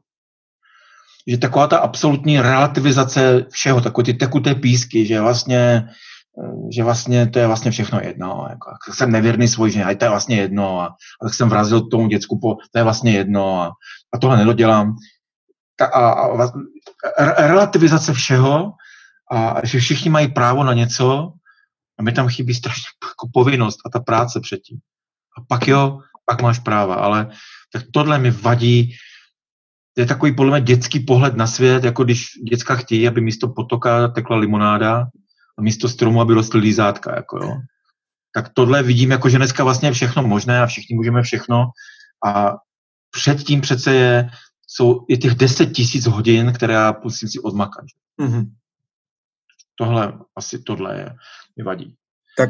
Že taková ta absolutní relativizace všeho, takové ty tekuté písky, že vlastně, že vlastně to je vlastně všechno jedno. Jako, jsem nevěrný svůj ženě, to je vlastně jedno. A, a tak jsem vrazil tomu děcku, po, to je vlastně jedno. A, a tohle nedodělám. Ta, a, a, relativizace všeho a že všichni mají právo na něco a mi tam chybí strašně jako povinnost a ta práce předtím. A pak jo, pak máš práva, ale tak tohle mi vadí. To je takový podle mě dětský pohled na svět, jako když děcka chtějí, aby místo potoka tekla limonáda místo stromu, aby rostly lízátka. Jako jo. Tak tohle vidím, jako že dneska vlastně je všechno možné a všichni můžeme všechno. A předtím přece je, jsou je těch 10 tisíc hodin, které já musím si odmakat. Mm-hmm tohle, asi tohle je, mi vadí. Tak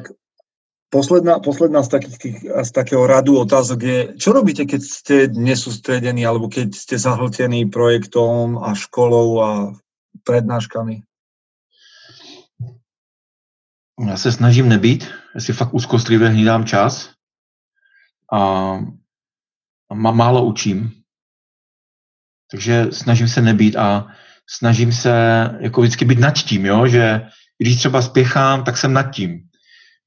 posledná, posledná z, takých tých, z takého radu otázok je, čo robíte, keď ste nesústredení alebo keď ste zahltení projektom a školou a prednáškami? Já se snažím nebýt, já si fakt úzkostlivě hlídám čas a, a málo učím. Takže snažím se nebýt a snažím se jako vždycky být nad tím, jo? že když třeba spěchám, tak jsem nad tím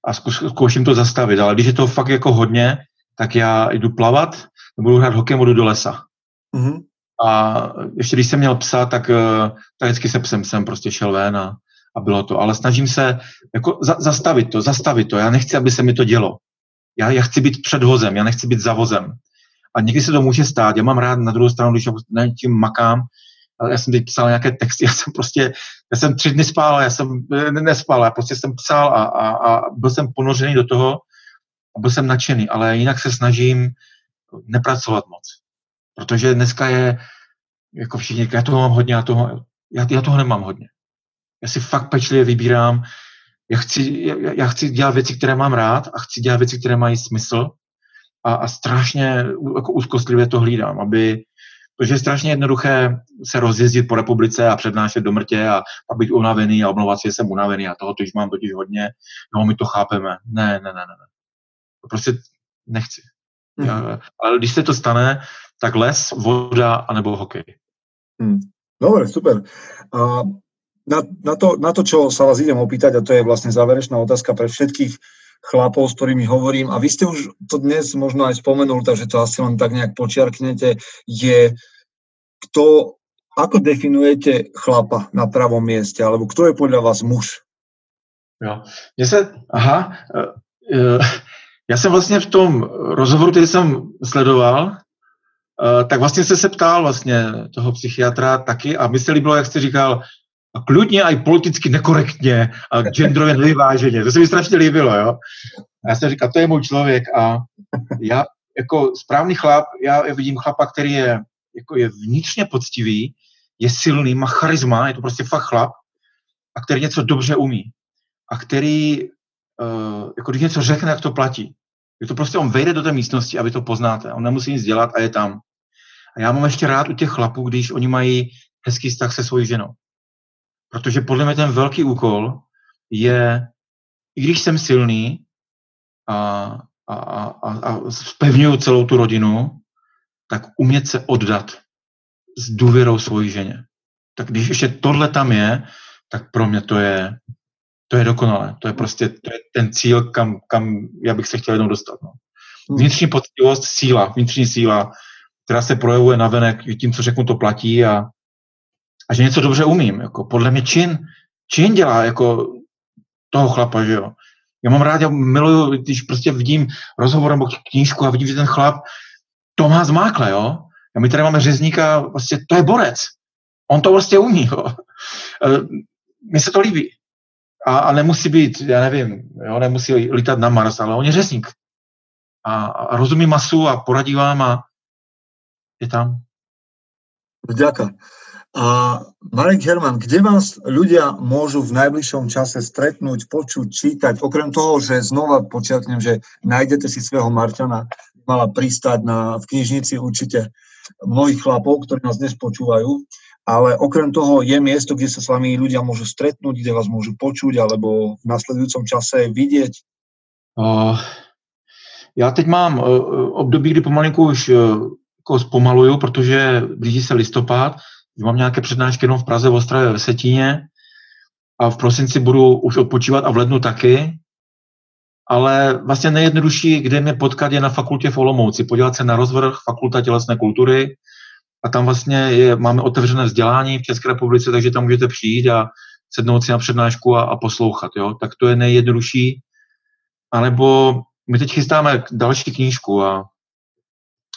a zkouším to zastavit, ale když je to fakt jako hodně, tak já jdu plavat, budu hrát hokej, jdu do lesa. Mm-hmm. A ještě když jsem měl psa, tak, eh, tak vždycky se psem jsem prostě šel ven a, a bylo to. Ale snažím se jako za, zastavit to, zastavit to. Já nechci, aby se mi to dělo. Já, já chci být před vozem, já nechci být za vozem. A někdy se to může stát. Já mám rád na druhou stranu, když na tím makám, já jsem teď psal nějaké texty, já jsem prostě, já jsem tři dny spál, já jsem nespal, já prostě jsem psal a, a, a byl jsem ponořený do toho a byl jsem nadšený, ale jinak se snažím nepracovat moc. Protože dneska je, jako všichni, já toho mám hodně, já toho, já, já toho nemám hodně. Já si fakt pečlivě vybírám, já chci, já, já chci dělat věci, které mám rád a chci dělat věci, které mají smysl a, a strašně jako úzkostlivě to hlídám, aby, Protože je strašně jednoduché se rozjezdit po republice a přednášet do mrtě a, a být unavený a omlouvat si, že jsem unavený a toho tož mám totiž hodně. No, my to chápeme. Ne, ne, ne, ne. To prostě nechci. Hmm. Já, ale když se to stane, tak les, voda anebo hokej. Hmm. Dobre, super. A na, na, to, na to, čo sa vás idem opýtať, a to je vlastne záverečná otázka pre všetkých chlapov, s ktorými hovorím, a vy ste už to dnes možno aj spomenul, takže to asi len tak nejak počiarknete, je kto, ako definujete chlapa na pravom mieste, alebo kto je podľa vás muž? Jo. Mně se, aha, uh, já jsem vlastně v tom rozhovoru, který jsem sledoval, uh, tak vlastně se se ptal vlastně toho psychiatra taky a mi se líbilo, jak jste říkal, a klidně i politicky nekorektně a genderově nevyváženě. To se mi strašně líbilo, jo. A já jsem říkal, to je můj člověk a já jako správný chlap, já vidím chlapa, který je, jako je vnitřně poctivý, je silný, má charisma, je to prostě fakt chlap a který něco dobře umí. A který, uh, jako když něco řekne, jak to platí. Je to prostě, on vejde do té místnosti a vy to poznáte. On nemusí nic dělat a je tam. A já mám ještě rád u těch chlapů, když oni mají hezký vztah se svojí ženou. Protože podle mě ten velký úkol je, i když jsem silný a, a, a, a spevňuju celou tu rodinu, tak umět se oddat s důvěrou svojí ženě. tak když ještě tohle tam je, tak pro mě to je, to je dokonalé. To je prostě to je ten cíl, kam, kam já bych se chtěl jednou dostat. No. Hmm. Vnitřní poctivost, síla, vnitřní síla, která se projevuje navenek tím, co řeknu, to platí a, a že něco dobře umím. Jako podle mě čin, čin dělá jako toho chlapa, že jo. Já mám rád, já miluju, když prostě vidím rozhovor nebo knížku a vidím, že ten chlap to má zmákle, jo. A my tady máme řezníka, vlastně to je borec. On to vlastně umí, jo. E, Mně se to líbí. A, a nemusí být, já nevím, jo, nemusí lítat na Mars, ale on je řezník. A, a rozumí masu a poradí vám a je tam. Vďaka. A Marek Herman, kde vás ľudia môžu v najbližšom čase stretnúť, počuť, čítať? Okrem toho, že znova počiatnem, že nájdete si svého Marťana, mala pristať na, v knižnici určite mnohých chlapov, ktorí nás dnes počúvajú, ale okrem toho je miesto, kde sa s vami ľudia môžu stretnúť, kde vás môžu počuť alebo v nasledujúcom čase vidieť? Uh, já teď mám uh, období, kdy pomalinku už uh, jako zpomaluju, protože blíží se listopad, mám nějaké přednášky jenom v Praze, v Ostravě, ve Setíně a v prosinci budu už odpočívat a v lednu taky. Ale vlastně nejjednodušší, kde mě potkat, je na fakultě v Olomouci. Podívat se na rozvrh Fakulta tělesné kultury a tam vlastně je, máme otevřené vzdělání v České republice, takže tam můžete přijít a sednout si na přednášku a, a poslouchat. Jo? Tak to je nejjednodušší. A nebo my teď chystáme další knížku a,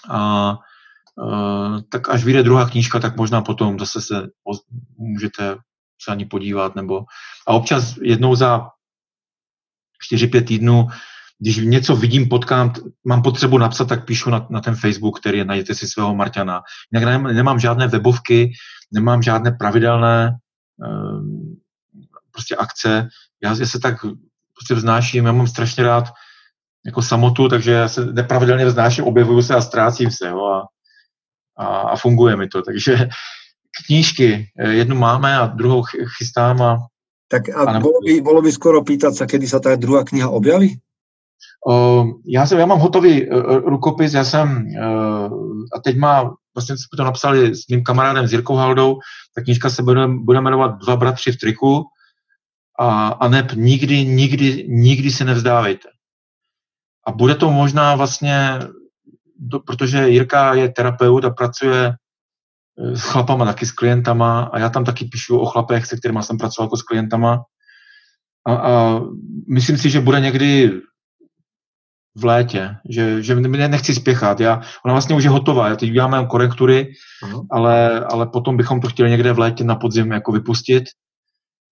a tak až vyjde druhá knížka, tak možná potom zase se můžete se ani podívat, nebo a občas jednou za 4-5 týdnů, když něco vidím, potkám, mám potřebu napsat, tak píšu na, na ten Facebook, který je, najděte si svého Marťana. Jinak nemám, nemám žádné webovky, nemám žádné pravidelné um, prostě akce. Já, já se tak prostě vznáším, já mám strašně rád jako samotu, takže já se nepravidelně vznáším, objevuju se a ztrácím se. Jo, a a, a funguje mi to. Takže knížky, eh, jednu máme a druhou chystám a tak a, a bolo, by, bolo by skoro pýtať sa, kedy sa tá druhá kniha objaví? O, já, jsem, já mám hotový uh, rukopis, já jsem, uh, a teď má, vlastně jsme to napsali s mým kamarádem, s Jirkou Haldou, ta knížka se bude, bude jmenovat Dva bratři v triku a, a neb nikdy, nikdy, nikdy se nevzdávejte. A bude to možná vlastně do, protože Jirka je terapeut a pracuje eh, s chlapama, taky s klientama a já tam taky píšu o chlapech, se kterými jsem pracoval jako s klientama. A, a myslím si, že bude někdy v létě, že, že nechci spěchat. Já, ona vlastně už je hotová, já teď uděláme korektury, uh-huh. ale, ale potom bychom to chtěli někde v létě na podzim jako vypustit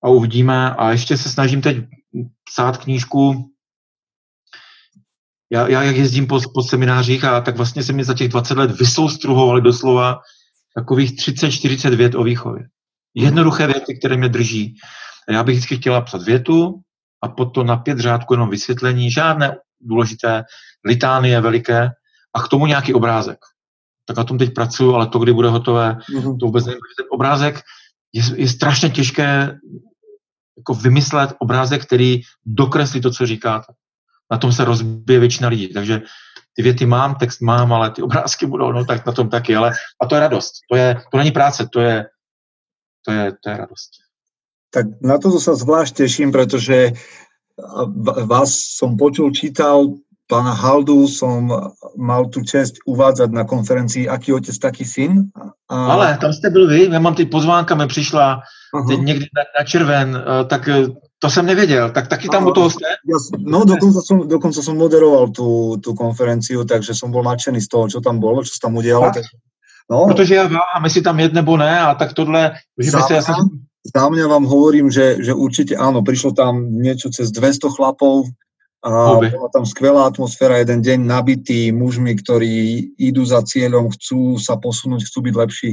a uvidíme. A ještě se snažím teď psát knížku já, já jak jezdím po, po seminářích a tak vlastně se mi za těch 20 let vysoustruhovali doslova takových 30-40 vět o výchově. Jednoduché věty, které mě drží. Já bych vždycky chtěla psat větu a potom na pět řádků jenom vysvětlení, žádné důležité litánie veliké a k tomu nějaký obrázek. Tak na tom teď pracuju, ale to, kdy bude hotové, mm-hmm. to vůbec nevím. Ten obrázek je, je strašně těžké jako vymyslet obrázek, který dokreslí to, co říkáte na tom se rozbije většina lidí. Takže ty věty mám, text mám, ale ty obrázky budou, no tak na tom taky. Ale, a to je radost. To, je, to není práce, to je, to je, to je radost. Tak na to sa zvlášť teším, pretože vás som počul, čítal, pána Haldu som mal tu čest uvádzať na konferencii Aký otec, taký syn. A... Ale tam jste byl vy, já mám ty pozvánka, mi přišla uh-huh. teď někdy na, na červen, eh, tak eh, to jsem nevěděl, tak taky tam u toho jste? No, dokonca som, dokonca som moderoval tú, tú konferenciu, takže som bol nadšený z toho, čo tam bolo, čo sa tam udialo. Tak, no. Protože já vám, jestli tam jet nebo ne, a tak tohle, že za, jsem... mňa vám hovorím, že, že určite áno, prišlo tam niečo cez 200 chlapov, a bola tam skvelá atmosféra, jeden deň nabitý mužmi, ktorí idú za cieľom, chcú sa posunúť, chcú byť lepší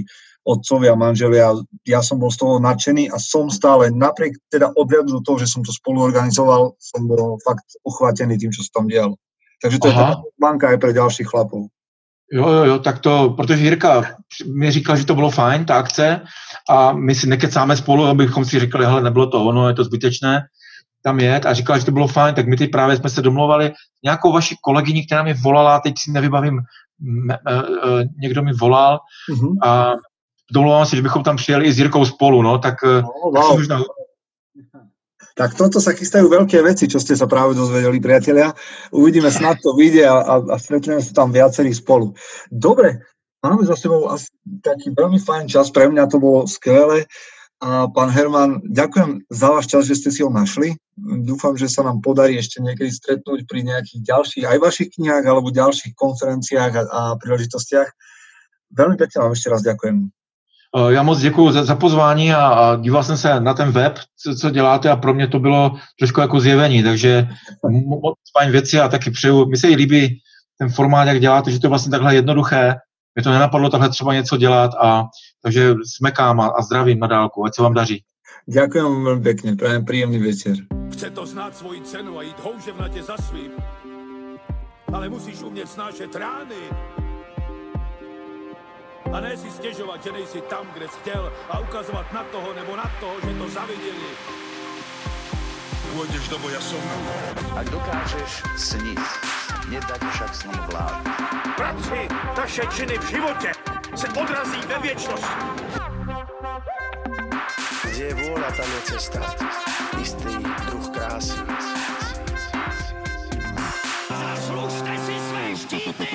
otcovia, manželia. Ja som bol z toho nadšený a som stále, napriek teda odhľadu toho, že som to spolu organizoval, som bol fakt uchvátený tým, čo sa tam dialo. Takže to Aha. je taká banka aj pre ďalších chlapov. Jo, jo, jo, tak to, protože Jirka mi říkal, že to bylo fajn, ta akce, a my si nekecáme spolu, abychom si říkali, hele, nebylo to ono, je to zbytečné tam jet a říkala, že to bylo fajn, tak my teď právě jsme se domluvali nějakou vaši kolegyni, která mi volala, teď si nevybavím, me, me, me, někdo mi volal mm-hmm. a domluvám si, že bychom tam přijeli i s Jirkou spolu, no, tak No, tak si wow. možná Tak toto sa chystajú veľké veci, čo ste sa práve dozvedeli, priatelia. Uvidíme, snad to vyjde a, a, a stretneme sa tam viacerí spolu. Dobre, máme za sebou asi taký veľmi fajn čas, pre mňa to bolo skvelé. A pán Herman, ďakujem za váš čas, že ste si ho našli. Dúfam, že sa nám podarí ešte niekedy stretnúť pri nejakých ďalších, aj vašich knihách alebo ďalších konferenciách a, a príležitostiach. Veľmi pekne vám ešte raz ďakujem. Eh, Já moc děkuji za, za pozvání a, a díval jsem se na ten web, co, co děláte a pro mě to bylo trošku jako zjevení, takže mo- moc fajn věci a taky přeju, mi se i líbí ten formát, jak děláte, že to je vlastně takhle jednoduché, mě to nenapadlo takhle třeba něco dělat a takže smekám a, a zdravím na dálku, ať se vám daří. Ďakujem vám veľmi pekne, prajem príjemný večer. Chce to znát svoji cenu a jít houževnatě za svým. Ale musíš umět snášet rány. A ne si stěžovat, že nejsi tam, kde jsi chtěl a ukazovat na toho nebo na toho, že to zaviděli. Pôjdeš do boja som. Ak dokážeš sniť, nedať však sním vlád. Práci, taše činy v životě se odrazí ve věčnosti. Kde je vôľa, tam je cesta. Istý druh krásy. Zaslužte si své štíty!